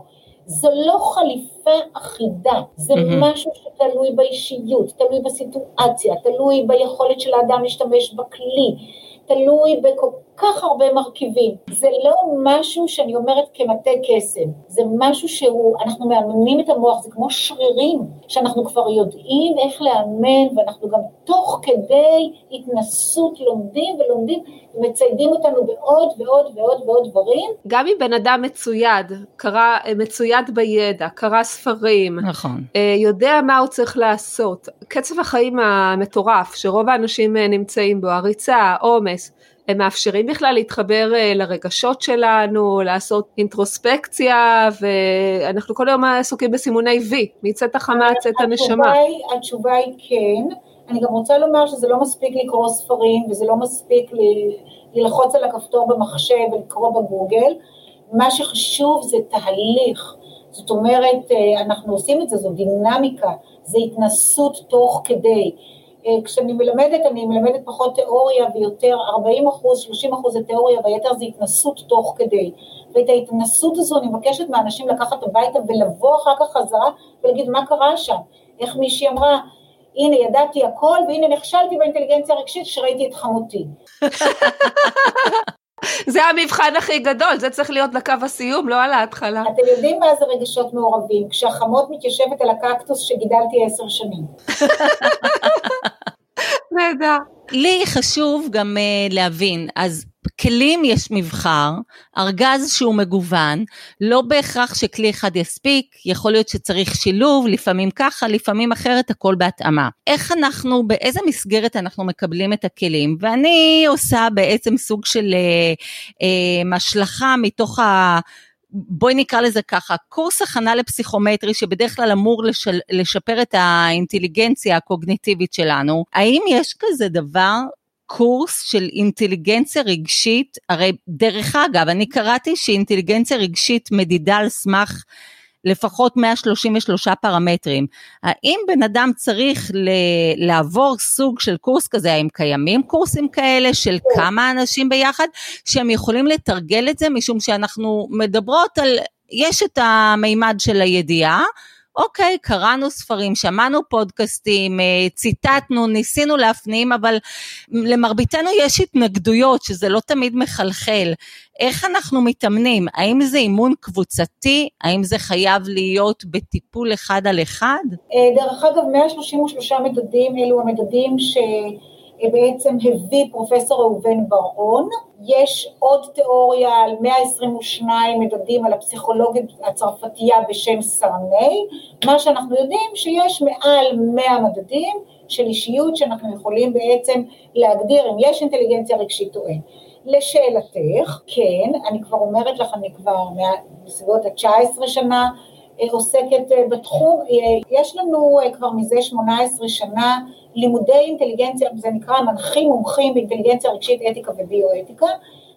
זו לא חליפה אחידה, זה mm-hmm. משהו שתלוי באישיות, תלוי בסיטואציה, תלוי ביכולת של האדם להשתמש בכלי, תלוי בכל כך הרבה מרכיבים. זה לא משהו שאני אומרת כמטה קסם, זה משהו שהוא, אנחנו מאמנים את המוח, זה כמו שרירים, שאנחנו כבר יודעים איך לאמן, ואנחנו גם תוך כדי התנסות לומדים ולומדים, ומציידים אותנו בעוד ועוד ועוד ועוד דברים. גם אם בן אדם מצויד, קרא, מצויד בידע, קרא ספרים, נכון. אה, יודע מה הוא צריך לעשות, קצב החיים המטורף שרוב האנשים אה, נמצאים בו, הריצה, העומס, הם מאפשרים בכלל להתחבר אה, לרגשות שלנו, לעשות אינטרוספקציה, ואנחנו כל היום עסוקים בסימוני וי, מצאת החמה צאת הנשמה. התשובה היא כן. אני גם רוצה לומר שזה לא מספיק לקרוא ספרים וזה לא מספיק ללחוץ על הכפתור במחשב ולקרוא בגוגל, מה שחשוב זה תהליך, זאת אומרת אה, אנחנו עושים את זה, זו דינמיקה, זה התנסות תוך כדי. אה, כשאני מלמדת, אני מלמדת פחות תיאוריה ויותר 40 אחוז, 30 אחוז זה תיאוריה והיתר זה התנסות תוך כדי. ואת ההתנסות הזו אני מבקשת מאנשים לקחת הביתה ולבוא אחר כך חזרה ולהגיד מה קרה שם. איך מישהי אמרה, הנה ידעתי הכל והנה נכשלתי באינטליגנציה הרגשית שראיתי את חמותי. זה המבחן הכי גדול, זה צריך להיות לקו הסיום, לא על ההתחלה. אתם יודעים מה זה רגשות מעורבים, כשהחמות מתיישבת על הקקטוס שגידלתי עשר שנים. נהדר. לי חשוב גם uh, להבין, אז כלים יש מבחר, ארגז שהוא מגוון, לא בהכרח שכלי אחד יספיק, יכול להיות שצריך שילוב, לפעמים ככה, לפעמים אחרת, הכל בהתאמה. איך אנחנו, באיזה מסגרת אנחנו מקבלים את הכלים? ואני עושה בעצם סוג של אה, אה, השלכה מתוך ה... בואי נקרא לזה ככה, קורס הכנה לפסיכומטרי שבדרך כלל אמור לשל, לשפר את האינטליגנציה הקוגניטיבית שלנו, האם יש כזה דבר קורס של אינטליגנציה רגשית, הרי דרך אגב, אני קראתי שאינטליגנציה רגשית מדידה על סמך לפחות 133 פרמטרים. האם בן אדם צריך ל- לעבור סוג של קורס כזה, האם קיימים קורסים כאלה של. כמה אנשים ביחד, שהם יכולים לתרגל את זה, משום שאנחנו מדברות על, יש את המימד של הידיעה, אוקיי, קראנו ספרים, שמענו פודקאסטים, אה, ציטטנו, ניסינו להפנים, אבל למרביתנו יש התנגדויות, שזה לא תמיד מחלחל. איך אנחנו מתאמנים? האם זה אימון קבוצתי? האם זה חייב להיות בטיפול אחד על אחד? אה, דרך אגב, 133 מדדים אלו המדדים ש... בעצם הביא פרופסור ראובן בר-און. יש עוד תיאוריה על 122 מדדים על הפסיכולוגית הצרפתייה בשם סרני, מה שאנחנו יודעים שיש מעל 100 מדדים של אישיות שאנחנו יכולים בעצם להגדיר אם יש אינטליגנציה רגשית או אין. לשאלתך, כן, אני כבר אומרת לך, אני כבר בסביבות ה-19 שנה עוסקת אה, בתחום, אה, יש לנו כבר מזה 18 שנה לימודי אינטליגנציה, זה נקרא מנחים מומחים באינטליגנציה רגשית, אתיקה וביואתיקה,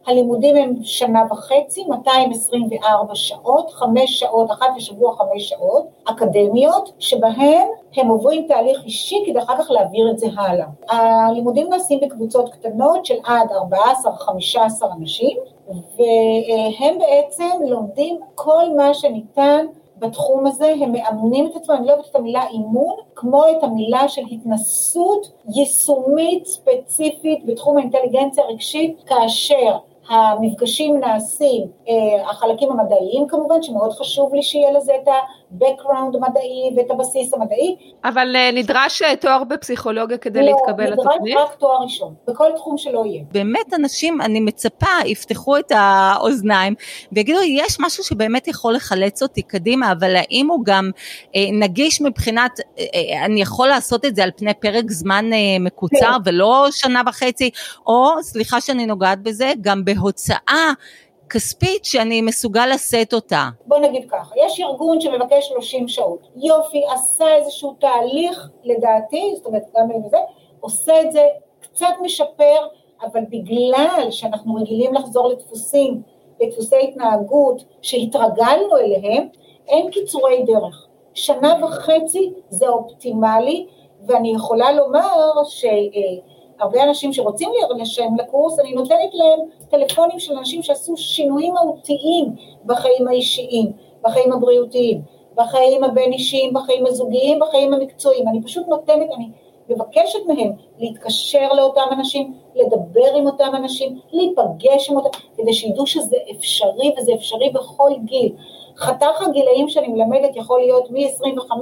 הלימודים הם שנה וחצי, 224 שעות, חמש שעות, אחת לשבוע חמש שעות, אקדמיות, שבהן הם עוברים תהליך אישי כדי אחר כך להעביר את זה הלאה. הלימודים נעשים בקבוצות קטנות של עד 14-15 אנשים, והם בעצם לומדים כל מה שניתן בתחום הזה, הם מאמנים את עצמם, אני לא אוהבת את המילה אימון, כמו את המילה של התנסות יישומית ספציפית בתחום האינטליגנציה הרגשית, כאשר המפגשים נעשים, אה, החלקים המדעיים כמובן, שמאוד חשוב לי שיהיה לזה את ה-background המדעי ואת הבסיס המדעי. אבל אה, נדרש אה, תואר בפסיכולוגיה כדי לא, להתקבל לתוכנית? לא, נדרש רק תואר ראשון, בכל תחום שלא יהיה. באמת אנשים, אני מצפה, יפתחו את האוזניים ויגידו, יש משהו שבאמת יכול לחלץ אותי קדימה, אבל האם הוא גם אה, נגיש מבחינת, אה, אני יכול לעשות את זה על פני פרק זמן אה, מקוצר כן. ולא שנה וחצי, או, סליחה שאני נוגעת בזה, גם בהוצאה כספית שאני מסוגל לשאת אותה. בוא נגיד ככה, יש ארגון שמבקש 30 שעות, יופי, עשה איזשהו תהליך לדעתי, זאת אומרת גם עם זה, עושה את זה, קצת משפר, אבל בגלל שאנחנו רגילים לחזור לדפוסים, לדפוסי התנהגות שהתרגלנו אליהם, אין קיצורי דרך. שנה וחצי זה אופטימלי, ואני יכולה לומר ש... אה, הרבה אנשים שרוצים לשלם לקורס, אני נותנת להם טלפונים של אנשים שעשו שינויים מהותיים בחיים האישיים, בחיים הבריאותיים, בחיים הבין-אישיים, בחיים הזוגיים, בחיים המקצועיים. אני פשוט נותנת, אני מבקשת מהם להתקשר לאותם אנשים, לדבר עם אותם אנשים, להיפגש עם אותם, כדי שידעו שזה אפשרי וזה אפשרי בכל גיל. חתך הגילאים שאני מלמדת יכול להיות מ-25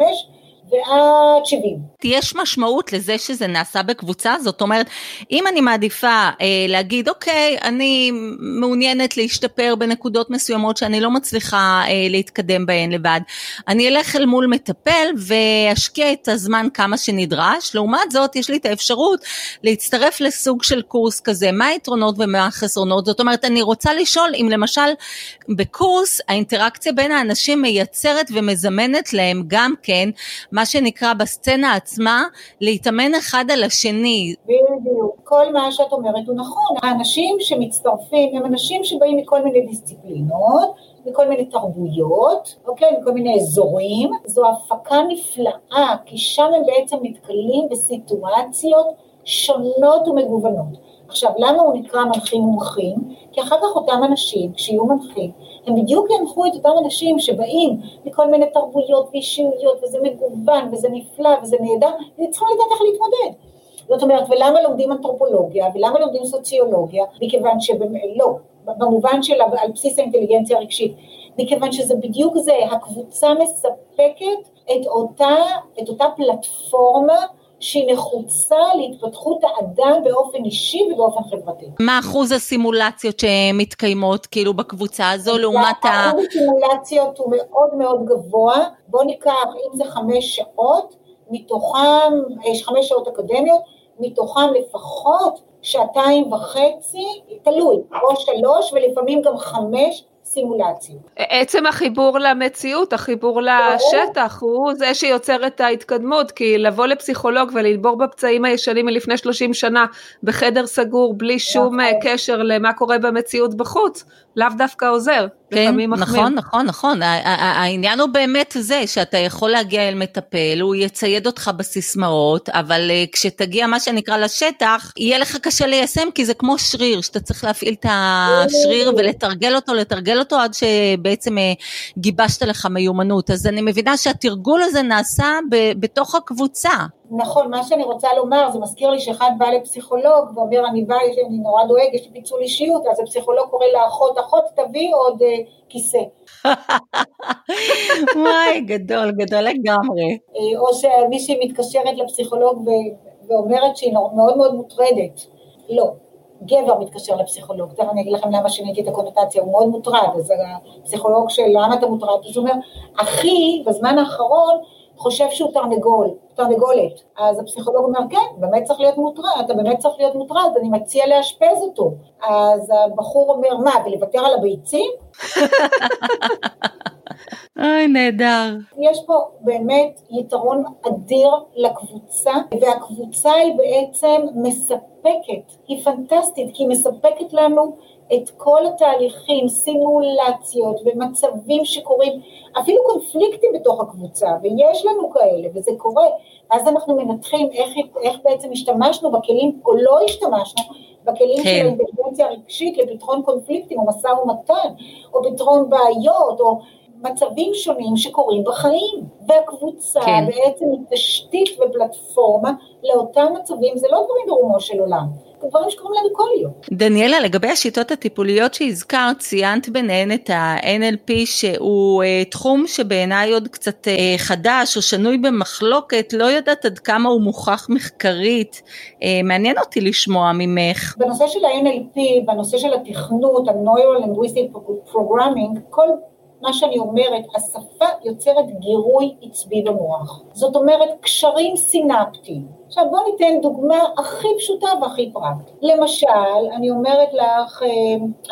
ועד 70. יש משמעות לזה שזה נעשה בקבוצה? זאת אומרת, אם אני מעדיפה אה, להגיד, אוקיי, אני מעוניינת להשתפר בנקודות מסוימות שאני לא מצליחה אה, להתקדם בהן לבד, אני אלך אל מול מטפל ואשקיע את הזמן כמה שנדרש, לעומת זאת יש לי את האפשרות להצטרף לסוג של קורס כזה, מה היתרונות ומה החסרונות, זאת אומרת, אני רוצה לשאול אם למשל בקורס האינטראקציה בין האנשים מייצרת ומזמנת להם גם כן, מה שנקרא בסצנה עצמה, להתאמן אחד על השני. בדיוק, כל מה שאת אומרת הוא נכון. האנשים שמצטרפים הם אנשים שבאים מכל מיני דיסציפלינות, מכל מיני תרבויות, אוקיי? מכל מיני אזורים. זו הפקה נפלאה, כי שם הם בעצם נתקלים בסיטואציות שונות ומגוונות. עכשיו, למה הוא נקרא מנחים מומחים? כי אחר כך אותם אנשים, כשיהיו מנחים, הם בדיוק ינחו את אותם אנשים שבאים מכל מיני תרבויות ואישיויות, וזה מגוון, וזה נפלא, וזה נהדר, וצריכים לדעת איך להתמודד. זאת אומרת, ולמה לומדים אנתרופולוגיה, ולמה לומדים סוציולוגיה? מכיוון שלא, במובן של על בסיס האינטליגנציה הרגשית, מכיוון שזה בדיוק זה, הקבוצה מספקת את אותה, את אותה פלטפורמה שהיא נחוצה להתפתחות האדם באופן אישי ובאופן חברתי. מה אחוז הסימולציות שמתקיימות כאילו בקבוצה הזו לעומת ה... אחוז הסימולציות הוא מאוד מאוד גבוה, בוא ניקח אם זה חמש שעות, מתוכם, יש חמש שעות אקדמיות, מתוכם לפחות שעתיים וחצי, תלוי, או שלוש ולפעמים גם חמש סימולציות. עצם החיבור למציאות, החיבור לשטח, הוא זה שיוצר את ההתקדמות, כי לבוא לפסיכולוג וללבור בפצעים הישנים מלפני 30 שנה בחדר סגור, בלי שום נכון. קשר למה קורה במציאות בחוץ, לאו דווקא עוזר. כן, נכון, נכון, נכון, העניין הוא באמת זה שאתה יכול להגיע אל מטפל, הוא יצייד אותך בסיסמאות, אבל אה, כשתגיע מה שנקרא לשטח, יהיה לך קשה ליישם, כי זה כמו שריר, שאתה צריך להפעיל את השריר ולתרגל אותו, לתרגל אותו עד שבעצם אה, גיבשת לך מיומנות. אז אני מבינה שהתרגול הזה נעשה בתוך הקבוצה. נכון, מה שאני רוצה לומר, זה מזכיר לי שאחד בא לפסיכולוג ואומר, אני בא, אני נורא דואג, יש לי פיצול אישיות, אז הפסיכולוג קורא לאחות, אחות תביא עוד uh, כיסא. וואי, גדול, גדול לגמרי. אה, או שמישהי מתקשרת לפסיכולוג ואומרת שהיא מאוד מאוד מוטרדת. לא, גבר מתקשר לפסיכולוג, תכף אני אגיד לכם למה שיניתי את הקונוטציה, הוא מאוד מוטרד, אז הפסיכולוג של למה אתה מוטרד, הוא אומר, אחי, בזמן האחרון, חושב שהוא תרנגול, תרנגולת. אז הפסיכולוג אומר, כן, באמת צריך להיות מוטרד, אתה באמת צריך להיות מוטרד, אני מציע לאשפז אותו. אז הבחור אומר, מה, ולוותר על הביצים? אוי, נהדר. יש פה באמת יתרון אדיר לקבוצה, והקבוצה היא בעצם מספקת, היא פנטסטית, כי היא מספקת לנו את כל התהליכים, סימולציות ומצבים שקורים, אפילו קונפליקטים בתוך הקבוצה, ויש לנו כאלה, וזה קורה, ואז אנחנו מנתחים איך, איך בעצם השתמשנו בכלים, או לא השתמשנו, בכלים כן. של האינטליגנציה הרגשית לפתרון קונפליקטים, או משא ומתן, או פתרון בעיות, או מצבים שונים שקורים בחיים, והקבוצה כן. בעצם היא תשתית ופלטפורמה לאותם מצבים, זה לא דברים ברומו של עולם. דברים שקורים לנו כל יום. דניאלה, לגבי השיטות הטיפוליות שהזכרת, ציינת ביניהן את ה-NLP שהוא uh, תחום שבעיניי עוד קצת uh, חדש או שנוי במחלוקת, לא יודעת עד כמה הוא מוכח מחקרית, uh, מעניין אותי לשמוע ממך. בנושא של ה-NLP, בנושא של התכנות, ה-Neuro-Linguistic Programming, כל מה שאני אומרת, השפה יוצרת גירוי עצבי במוח. זאת אומרת, קשרים סינפטיים. עכשיו בואו ניתן דוגמה הכי פשוטה והכי פרקטית. למשל, אני אומרת לך, אה,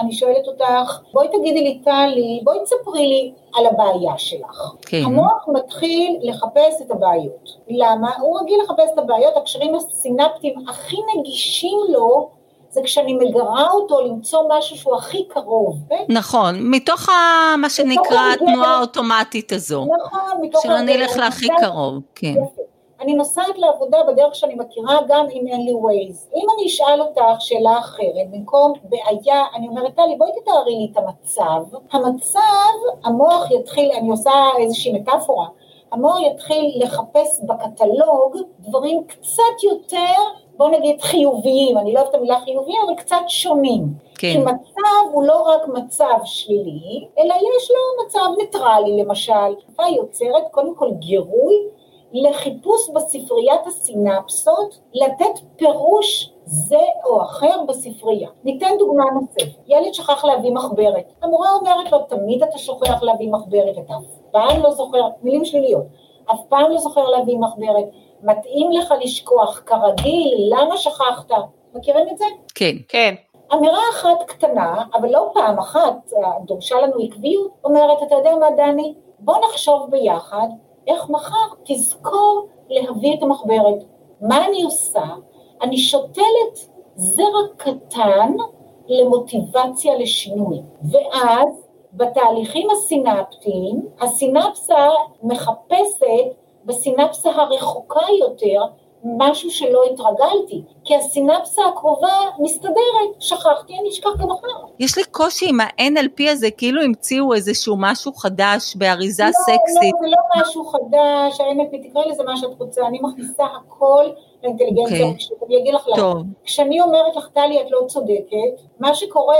אני שואלת אותך, בואי תגידי לי טלי, בואי תספרי לי על הבעיה שלך. כן. המוח מתחיל לחפש את הבעיות. למה? הוא רגיל לחפש את הבעיות, הקשרים הסינפטיים הכי נגישים לו זה כשאני מגרה אותו למצוא משהו שהוא הכי קרוב. כן? נכון, מתוך ה, מה שנקרא התנועה האוטומטית הזו. נכון, מתוך... שלא נלך להכי קרוב, כן. אני נוסעת לעבודה בדרך שאני מכירה גם אם אין לי ווייז. אם אני אשאל אותך שאלה אחרת, במקום בעיה, אני אומרת, טלי, בואי תתארי לי את המצב. המצב, המוח יתחיל, אני עושה איזושהי מטאפורה, המוח יתחיל לחפש בקטלוג דברים קצת יותר בוא נגיד חיוביים, אני לא אוהבת את המילה חיוביים, אבל קצת שונים. כן. כי מצב הוא לא רק מצב שלילי, אלא יש לו מצב ניטרלי למשל. היא יוצרת קודם כל גירוי לחיפוש בספריית הסינפסות, לתת פירוש זה או אחר בספרייה. ניתן דוגמה נוספת, ילד שכח להביא מחברת, המורה אומרת לו תמיד אתה שוכח להביא מחברת, אתה אף פעם לא זוכר, מילים שליליות, אף פעם לא זוכר להביא מחברת, מתאים לך לשכוח כרגיל, למה שכחת? מכירים את זה? כן. כן. אמירה אחת קטנה, אבל לא פעם אחת, דורשה לנו עקביות, אומרת, אתה יודע מה דני? בוא נחשוב ביחד איך מחר תזכור להביא את המחברת. מה אני עושה? אני שותלת זרע קטן למוטיבציה לשינוי. ואז בתהליכים הסינפטיים, הסינפסה מחפשת בסינפסה הרחוקה יותר משהו שלא התרגלתי, כי הסינפסה הקרובה מסתדרת, שכחתי, אני אשכח גם מחר. יש לי קושי עם ה-NLP הזה, כאילו המציאו איזשהו משהו חדש באריזה לא, סקסית. לא, זה לא משהו חדש, ה-NLP, תקראי לזה מה שאת רוצה, אני מכניסה הכל לאינטליגנציה אוקיי. הרגשית, אני אגיד לך למה. כשאני אומרת לך, טלי, את לא צודקת, מה שקורה,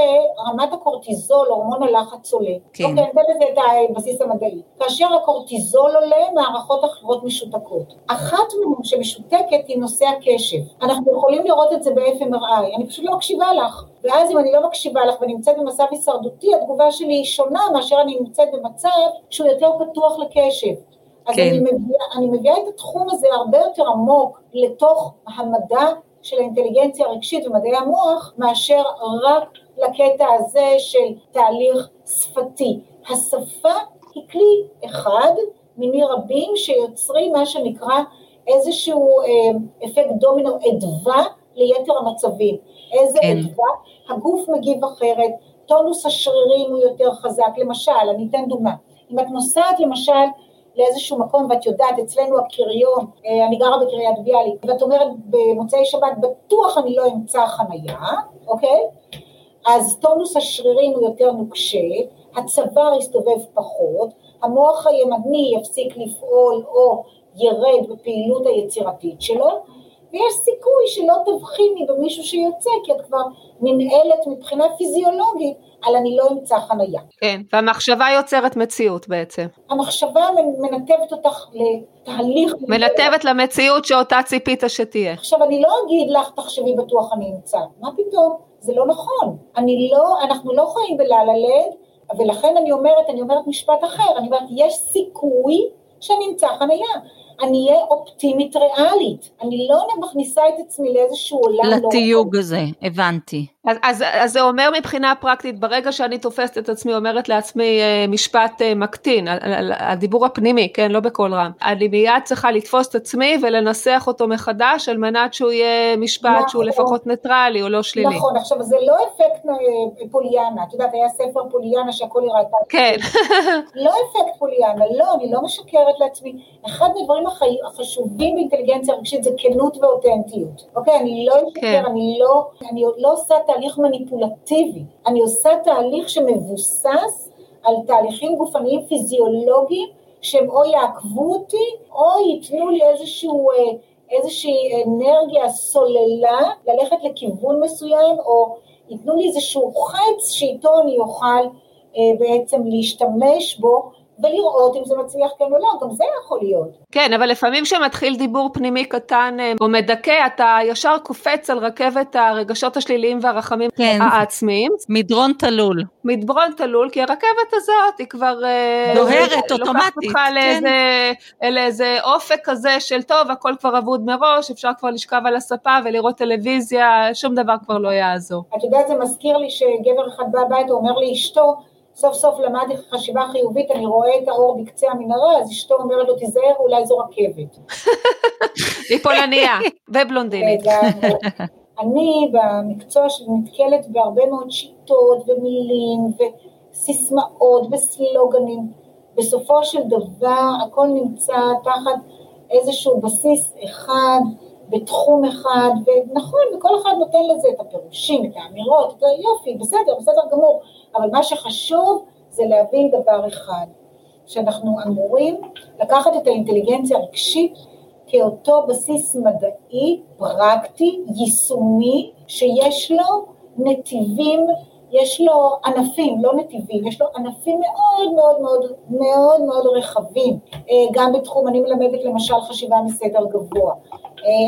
רמת הקורטיזול, הורמון הלחץ עולה. כן. אוקיי, אני אתן לזה את הבסיס המדעי. כאשר הקורטיזול עולה, מערכות אחרות משותקות. אחת מהן שמשותקת היא נושא הקשב. אנחנו יכולים לראות את זה ב-FMRI, אני פשוט לא מקשיבה לך. ואז אם אני לא מקשיבה לך ונמצאת במצב הישרדותי, התגובה שלי היא שונה מאשר אני נמצאת במצב שהוא יותר פתוח לקשב. אז כן. אני, מביאה, אני מביאה את התחום הזה הרבה יותר עמוק לתוך המדע של האינטליגנציה הרגשית ומדעי המוח, מאשר רק לקטע הזה של תהליך שפתי. השפה היא כלי אחד מיני רבים שיוצרים מה שנקרא איזשהו אה, אפקט דומינו, אדווה ליתר המצבים. איזה כן. אדווה? הגוף מגיב אחרת, טונוס השרירים הוא יותר חזק. למשל, אני אתן דוגמה. אם את נוסעת למשל לאיזשהו מקום ואת יודעת, אצלנו הקריון, אה, אני גרה בקריית ביאליק, ואת אומרת במוצאי שבת, בטוח אני לא אמצא חנייה, אוקיי? אז טונוס השרירים הוא יותר נוקשה, הצוואר יסתובב פחות, המוח הימני יפסיק לפעול או ירד בפעילות היצירתית שלו, ויש סיכוי שלא תבחיני במישהו שיוצא, כי את כבר ננעלת מבחינה פיזיולוגית על אני לא אמצא חנייה. כן, והמחשבה יוצרת מציאות בעצם. המחשבה מנתבת אותך לתהליך... מנתבת למציאות שאותה ציפית שתהיה. עכשיו, אני לא אגיד לך, תחשבי בטוח אני אמצא. מה פתאום? זה לא נכון. אני לא, אנחנו לא חיים בלה-לה לנד, ולכן אני אומרת, אני אומרת משפט אחר, אני אומרת, יש סיכוי שאני אמצא חנייה. אני אהיה אופטימית ריאלית. אני לא מכניסה את עצמי לאיזשהו עולם לא... לתיוג הזה, הבנתי. אז, אז, אז זה אומר מבחינה פרקטית, ברגע שאני תופסת את עצמי, אומרת לעצמי אה, משפט אה, מקטין, הדיבור הפנימי, כן, לא בקול רם, אני מיד צריכה לתפוס את עצמי ולנסח אותו מחדש, על מנת שהוא יהיה משפט נכון. שהוא לפחות ניטרלי או לא שלילי. נכון, עכשיו זה לא אפקט אה, פוליאנה, את יודעת, היה ספר פוליאנה שהכל נראתה. כן, לא אפקט פוליאנה, לא, אני לא משקרת לעצמי. אחד מהדברים. החשובים באינטליגנציה רגשית זה כנות ואותנטיות. אוקיי, אני לא אשקר, כן. אני לא, אני לא עושה תהליך מניפולטיבי, אני עושה תהליך שמבוסס על תהליכים גופניים פיזיולוגיים שהם או יעקבו אותי, או ייתנו לי איזשהו... אה, איזושהי אנרגיה, סוללה, ללכת לכיוון מסוים, או ייתנו לי איזשהו חץ שאיתו אני אוכל אה, בעצם להשתמש בו ולראות אם זה מצליח כן או לא, גם זה יכול להיות. כן, אבל לפעמים כשמתחיל דיבור פנימי קטן אה, או מדכא, אתה ישר קופץ על רכבת הרגשות השליליים והרחמים כן. העצמיים, מדרון תלול. מדברון תלול, כי הרכבת הזאת היא כבר... אה, דוהרת לוקחת אוטומטית, אותך כן. לאיזה, לאיזה אופק כזה של טוב, הכל כבר אבוד מראש, אפשר כבר לשכב על הספה ולראות טלוויזיה, שום דבר כבר לא יעזור. את יודעת, זה מזכיר לי שגבר אחד בא הביתה, אומר לאשתו, סוף סוף למדתי חשיבה חיובית, אני רואה את האור בקצה המנהרה, אז אשתו אומרת לו, תיזהר, אולי זו רכבת. היא פולניה ובלונדינית. אני במקצוע שלי נתקלת בהרבה מאוד שיטות ומילים וסיסמאות וסלוגנים. בסופו של דבר הכל נמצא תחת איזשהו בסיס אחד, בתחום אחד, ונכון, וכל אחד נותן לזה את הפירושים, את האמירות, את היופי, בסדר, בסדר גמור, אבל מה שחשוב זה להבין דבר אחד, שאנחנו אמורים לקחת את האינטליגנציה הרגשית כאותו בסיס מדעי, פרקטי, יישומי, שיש לו נתיבים יש לו ענפים, לא נתיבים, יש לו ענפים מאוד מאוד מאוד מאוד מאוד רחבים, גם בתחום, אני מלמדת למשל חשיבה מסדר גבוה,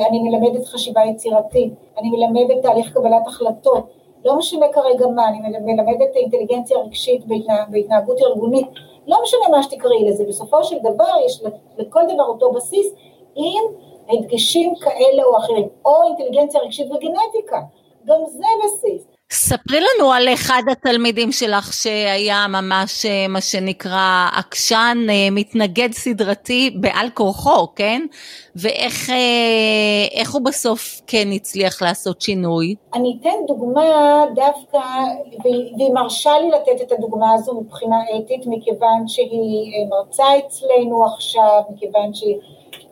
אני מלמדת חשיבה יצירתית, אני מלמדת תהליך קבלת החלטות, לא משנה כרגע מה, אני מלמדת אינטליגנציה רגשית בהתנהגות ארגונית, לא משנה מה שתקראי לזה, בסופו של דבר יש לכל דבר אותו בסיס עם הדגשים כאלה או אחרים, או אינטליגנציה רגשית וגנטיקה, גם זה בסיס. ספרי לנו על אחד התלמידים שלך שהיה ממש אה, מה שנקרא עקשן, אה, מתנגד סדרתי בעל כורחו, כן? ואיך אה, הוא בסוף כן הצליח לעשות שינוי? אני אתן דוגמה דווקא, והיא מרשה לי לתת את הדוגמה הזו מבחינה אתית, מכיוון שהיא מרצה אצלנו עכשיו, מכיוון שהיא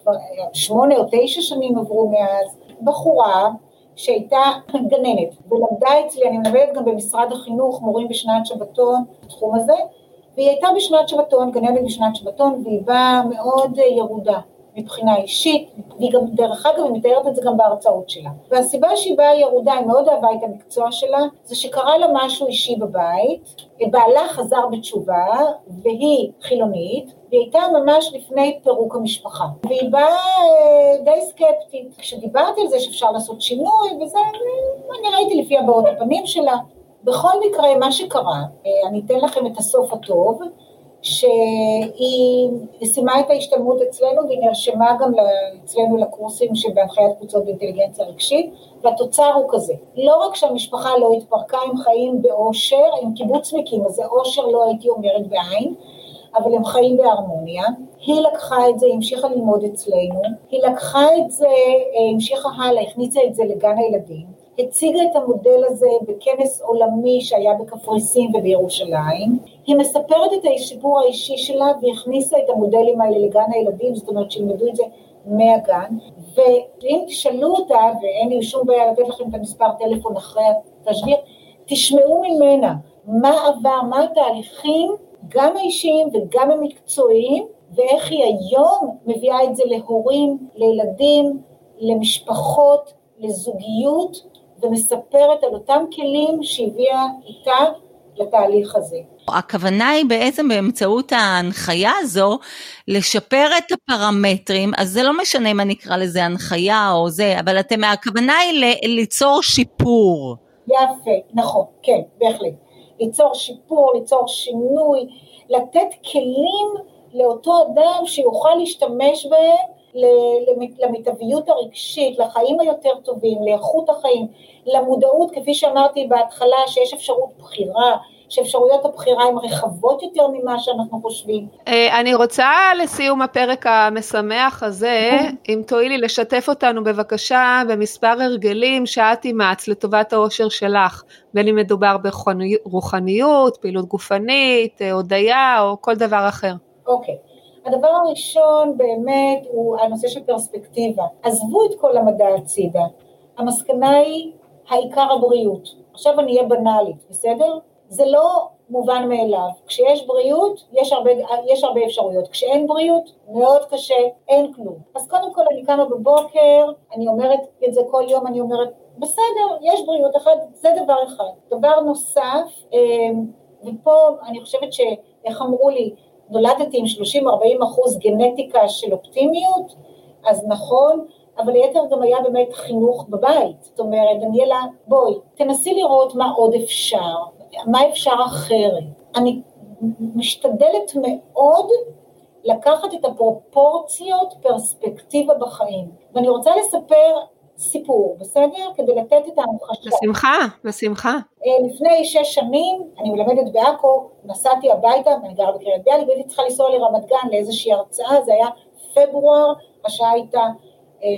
כבר שמונה או תשע שנים עברו מאז, בחורה שהייתה גננת ולמדה אצלי, אני מלמדת גם במשרד החינוך מורים בשנת שבתון בתחום הזה, והיא הייתה בשנת שבתון, גננת בשנת שבתון, והיא באה מאוד ירודה מבחינה אישית, והיא גם, דרך אגב, היא מתארת את זה גם בהרצאות שלה. והסיבה שהיא באה ירודה, היא מאוד אהבה את המקצוע שלה, זה שקרה לה משהו אישי בבית, בעלה חזר בתשובה, והיא חילונית, והיא הייתה ממש לפני פירוק המשפחה, והיא באה אה, די סקפטית. כשדיברתי על זה שאפשר לעשות שינוי וזה, אני ראיתי לפי הבעות הפנים שלה. בכל מקרה, מה שקרה, אה, אני אתן לכם את הסוף הטוב, שהיא סיימה את ההשתלמות אצלנו והיא נרשמה גם אצלנו לקורסים שבהנחיית קבוצות באינטליגנציה רגשית והתוצר הוא כזה, לא רק שהמשפחה לא התפרקה, הם חיים באושר, הם קיבוצניקים, אז זה אושר לא הייתי אומרת בעין, אבל הם חיים בהרמוניה. היא לקחה את זה, המשיכה ללמוד אצלנו, היא לקחה את זה, אה, המשיכה הלאה, הכניסה את זה לגן הילדים, הציגה את המודל הזה בכנס עולמי שהיה בקפריסין ובירושלים, היא מספרת את הסיפור האישי שלה והכניסה את המודלים האלה לגן הילדים, זאת אומרת שילמדו את זה מהגן, ואם תשאלו אותה, ואין לי שום בעיה לתת לכם את המספר טלפון אחרי התשדיר, תשמעו ממנה מה עבר, מה התהליכים גם האישיים וגם המקצועיים, ואיך היא היום מביאה את זה להורים, לילדים, למשפחות, לזוגיות, ומספרת על אותם כלים שהביאה איתה לתהליך הזה. הכוונה היא בעצם באמצעות ההנחיה הזו לשפר את הפרמטרים, אז זה לא משנה אם אני אקרא לזה הנחיה או זה, אבל אתם, הכוונה היא ליצור שיפור. יפה, נכון, כן, בהחלט. ליצור שיפור, ליצור שינוי, לתת כלים לאותו אדם שיוכל להשתמש בהם למיטביות הרגשית, לחיים היותר טובים, לאיכות החיים, למודעות, כפי שאמרתי בהתחלה, שיש אפשרות בחירה, שאפשרויות הבחירה הן רחבות יותר ממה שאנחנו חושבים. אה, אני רוצה לסיום הפרק המשמח הזה, אם תואילי לשתף אותנו בבקשה במספר הרגלים שאת אימצת לטובת האושר שלך, בין אם מדובר ברוחניות, פעילות גופנית, אה, הודיה או כל דבר אחר. אוקיי. Okay. הדבר הראשון באמת הוא הנושא של פרספקטיבה. עזבו את כל המדע הצידה. המסקנה היא העיקר הבריאות. עכשיו אני אהיה בנאלית, בסדר? זה לא מובן מאליו. כשיש בריאות, יש הרבה, יש הרבה אפשרויות. כשאין בריאות, מאוד קשה, אין כלום. אז קודם כל אני קמה בבוקר, אני אומרת את זה כל יום, אני אומרת, בסדר, יש בריאות אחת, זה דבר אחד. דבר נוסף, אמ, ופה אני חושבת שאיך אמרו לי, נולדתי עם 30-40 אחוז גנטיקה של אופטימיות, אז נכון, אבל ליתר גם היה באמת חינוך בבית. זאת אומרת, דניאלה, בואי, תנסי לראות מה עוד אפשר, מה אפשר אחרת. אני משתדלת מאוד לקחת את הפרופורציות פרספקטיבה בחיים. ואני רוצה לספר סיפור, בסדר? כדי לתת את ההמחשה. בשמחה, בשמחה. אה, לפני שש שנים, אני מלמדת בעכו, נסעתי הביתה, אני גרה בקריית ביאליק, והייתי צריכה לנסוע לרמת גן לאיזושהי הרצאה, זה היה פברואר, השעה הייתה אה,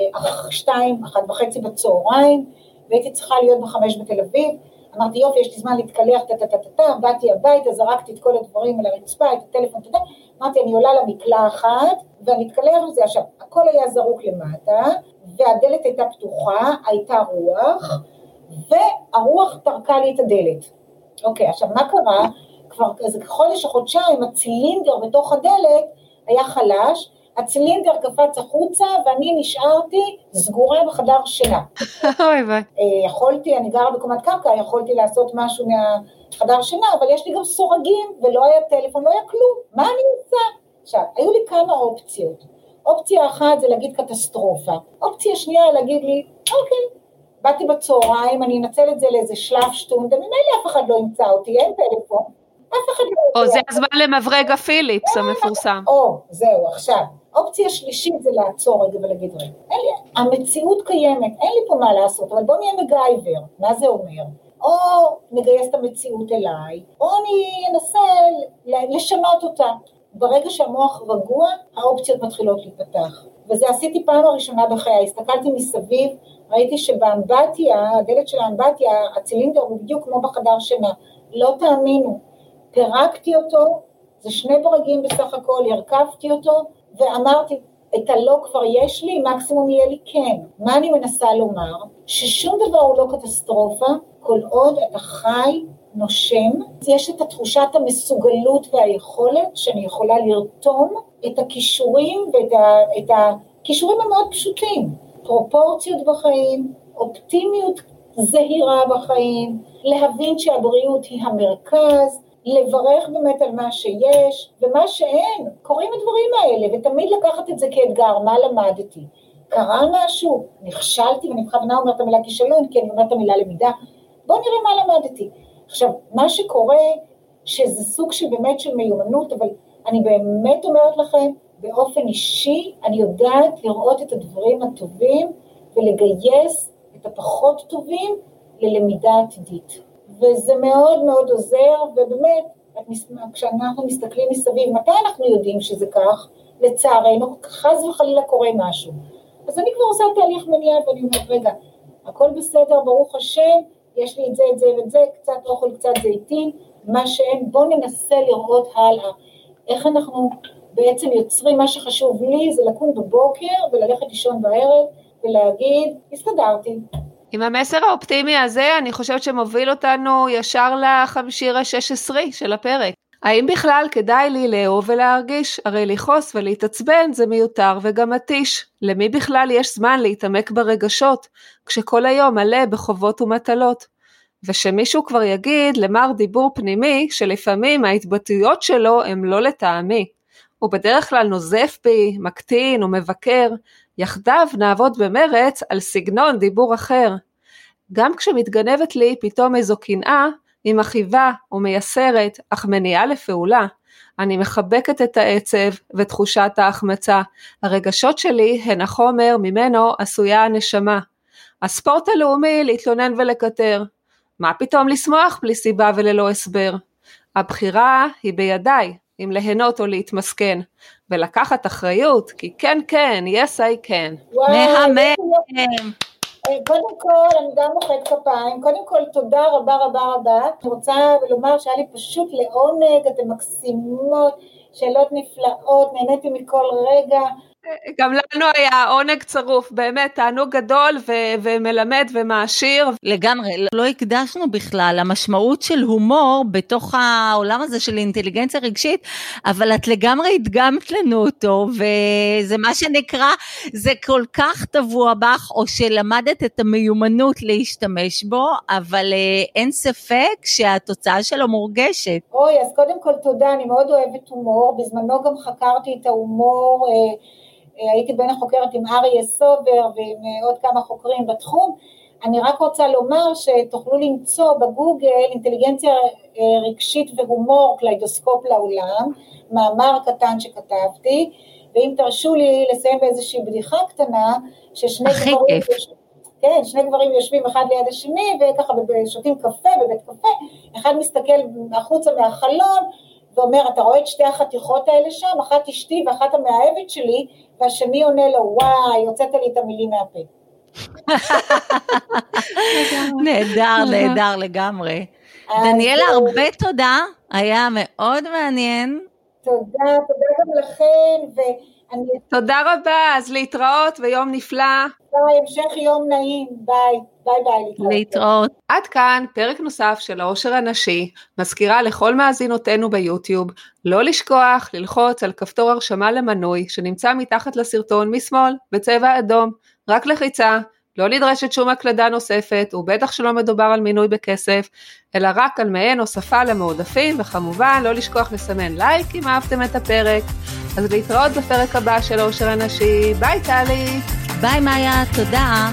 שתיים, אחת וחצי בצהריים, והייתי צריכה להיות בחמש בתל אביב, אמרתי יופי, יש לי זמן להתקלח, טה-טה-טה-טה, באתי הביתה, זרקתי את כל הדברים על הרצפה, את הטלפון, אתה יודע, אמרתי, אני עולה למקלחת, ואני אתקלח לזה, עכשיו, הכל היה זרוק למטה, והדלת הייתה פתוחה, הייתה רוח, והרוח טרקה לי את הדלת. אוקיי, עכשיו מה קרה? כבר איזה חודש או חודשיים הצילינדר בתוך הדלת היה חלש, הצילינדר קפץ החוצה ואני נשארתי סגורה בחדר שינה. אוי ויי. אה, יכולתי, אני גרה בקומת קרקע, יכולתי לעשות משהו מהחדר שינה, אבל יש לי גם סורגים ולא היה טלפון, לא היה כלום. מה אני עושה? עכשיו, היו לי כמה אופציות. אופציה אחת זה להגיד קטסטרופה. אופציה שנייה להגיד לי, אוקיי, באתי בצהריים, אני אנצל את זה לאיזה שלב שטונדה, ממילא אף אחד לא ימצא אותי, אין טלפון. אף אחד לא... או זה הזמן למברג הפיליפס המפורסם. או, זהו, עכשיו. אופציה שלישית זה לעצור רגע ולהגיד רגע, אין לי, המציאות קיימת, אין לי פה מה לעשות, אבל בוא נהיה מגייבר, מה זה אומר? או נגייס את המציאות אליי, או אני אנסה לשנות אותה. ברגע שהמוח רגוע, האופציות מתחילות להיפתח. וזה עשיתי פעם הראשונה בחיי, הסתכלתי מסביב, ראיתי שבאמבטיה, הדלת של האמבטיה, הצילינדר הוא בדיוק כמו בחדר שינה. לא תאמינו, פירקתי אותו, זה שני ברגים בסך הכל, הרכבתי אותו, ואמרתי, את הלא כבר יש לי, מקסימום יהיה לי כן. מה אני מנסה לומר? ששום דבר הוא לא קטסטרופה, כל עוד אתה חי, נושם, יש את התחושת המסוגלות והיכולת שאני יכולה לרתום את הכישורים ואת הכישורים המאוד פשוטים, פרופורציות בחיים, אופטימיות זהירה בחיים, להבין שהבריאות היא המרכז, לברך באמת על מה שיש, ומה שאין, קורים הדברים האלה, ותמיד לקחת את זה כאתגר, מה למדתי? קרה משהו, נכשלתי, ואני בכוונה אומרת את המילה כישלון, כי אני אומרת את המילה למידה, בואו נראה מה למדתי. עכשיו, מה שקורה, שזה סוג של באמת של מיומנות, אבל אני באמת אומרת לכם, באופן אישי, אני יודעת לראות את הדברים הטובים ולגייס את הפחות טובים ללמידה עתידית. וזה מאוד מאוד עוזר, ובאמת, כשאנחנו מסתכלים מסביב, מתי אנחנו יודעים שזה כך? לצערנו, חס וחלילה קורה משהו. אז אני כבר עושה תהליך מניעה ואני אומרת, רגע, הכל בסדר, ברוך השם, יש לי את זה, את זה ואת זה, קצת אוכל, קצת זיתים, מה שאין, בואו ננסה לראות הלאה. איך אנחנו בעצם יוצרים, מה שחשוב לי זה לקום בבוקר וללכת לישון בערב ולהגיד, הסתדרתי, עם המסר האופטימי הזה, אני חושבת שמוביל אותנו ישר לחמשיר השש עשרי של הפרק. האם בכלל כדאי לי לאהוב ולהרגיש? הרי לכעוס ולהתעצבן זה מיותר וגם מתיש. למי בכלל יש זמן להתעמק ברגשות, כשכל היום מלא בחובות ומטלות? ושמישהו כבר יגיד למר דיבור פנימי, שלפעמים ההתבטאויות שלו הם לא לטעמי. הוא בדרך כלל נוזף בי, מקטין או מבקר, יחדיו נעבוד במרץ על סגנון דיבור אחר. גם כשמתגנבת לי פתאום איזו קנאה, היא מכאיבה ומייסרת, אך מניעה לפעולה. אני מחבקת את העצב ותחושת ההחמצה. הרגשות שלי הן החומר ממנו עשויה הנשמה. הספורט הלאומי להתלונן ולקטר. מה פתאום לשמוח בלי סיבה וללא הסבר? הבחירה היא בידיי, אם ליהנות או להתמסכן, ולקחת אחריות, כי כן כן, yes I can. מהמם. אה, קודם כל, אני גם מוחאת כפיים, קודם כל תודה רבה רבה רבה, אני רוצה לומר שהיה לי פשוט לעונג, אתן מקסימות, שאלות נפלאות, נהניתי מכל רגע, גם לנו היה עונג צרוף, באמת, תענוג גדול ו- ומלמד ומעשיר. לגמרי, לא הקדשנו בכלל המשמעות של הומור בתוך העולם הזה של אינטליגנציה רגשית, אבל את לגמרי הדגמת לנו אותו, וזה מה שנקרא, זה כל כך טבוע בך, או שלמדת את המיומנות להשתמש בו, אבל אה, אין ספק שהתוצאה שלו מורגשת. אוי, אז קודם כל תודה, אני מאוד אוהבת הומור, בזמנו גם חקרתי את ההומור. אה, הייתי בין החוקרת עם אריה סובר ועם אה, עוד כמה חוקרים בתחום, אני רק רוצה לומר שתוכלו למצוא בגוגל אינטליגנציה אה, רגשית והומור קליידוסקופ לעולם, מאמר קטן שכתבתי, ואם תרשו לי לסיים באיזושהי בדיחה קטנה, ששני גברים, כן, שני גברים יושבים אחד ליד השני וככה שותים קפה בבית קפה, אחד מסתכל החוצה מהחלון ואומר, אתה רואה את שתי החתיכות האלה שם, אחת אשתי ואחת המאהבת שלי, והשני עונה לו, וואי, הוצאת לי את המילים מהפה. נהדר, נהדר לגמרי. דניאלה, הרבה תודה, היה מאוד מעניין. תודה, תודה גם לכם, ואני... תודה רבה, אז להתראות ויום נפלא. ביי, המשך יום נעים, ביי. ביי ביי, להתראות. עד כאן פרק נוסף של העושר הנשי, מזכירה לכל מאזינותינו ביוטיוב, לא לשכוח ללחוץ על כפתור הרשמה למנוי שנמצא מתחת לסרטון משמאל בצבע אדום, רק לחיצה, לא נדרשת שום הקלדה נוספת, ובטח שלא מדובר על מינוי בכסף, אלא רק על מעין הוספה למועדפים, וכמובן לא לשכוח לסמן לייק אם אהבתם את הפרק. אז להתראות בפרק הבא של העושר הנשי, ביי טלי. ביי מאיה, תודה.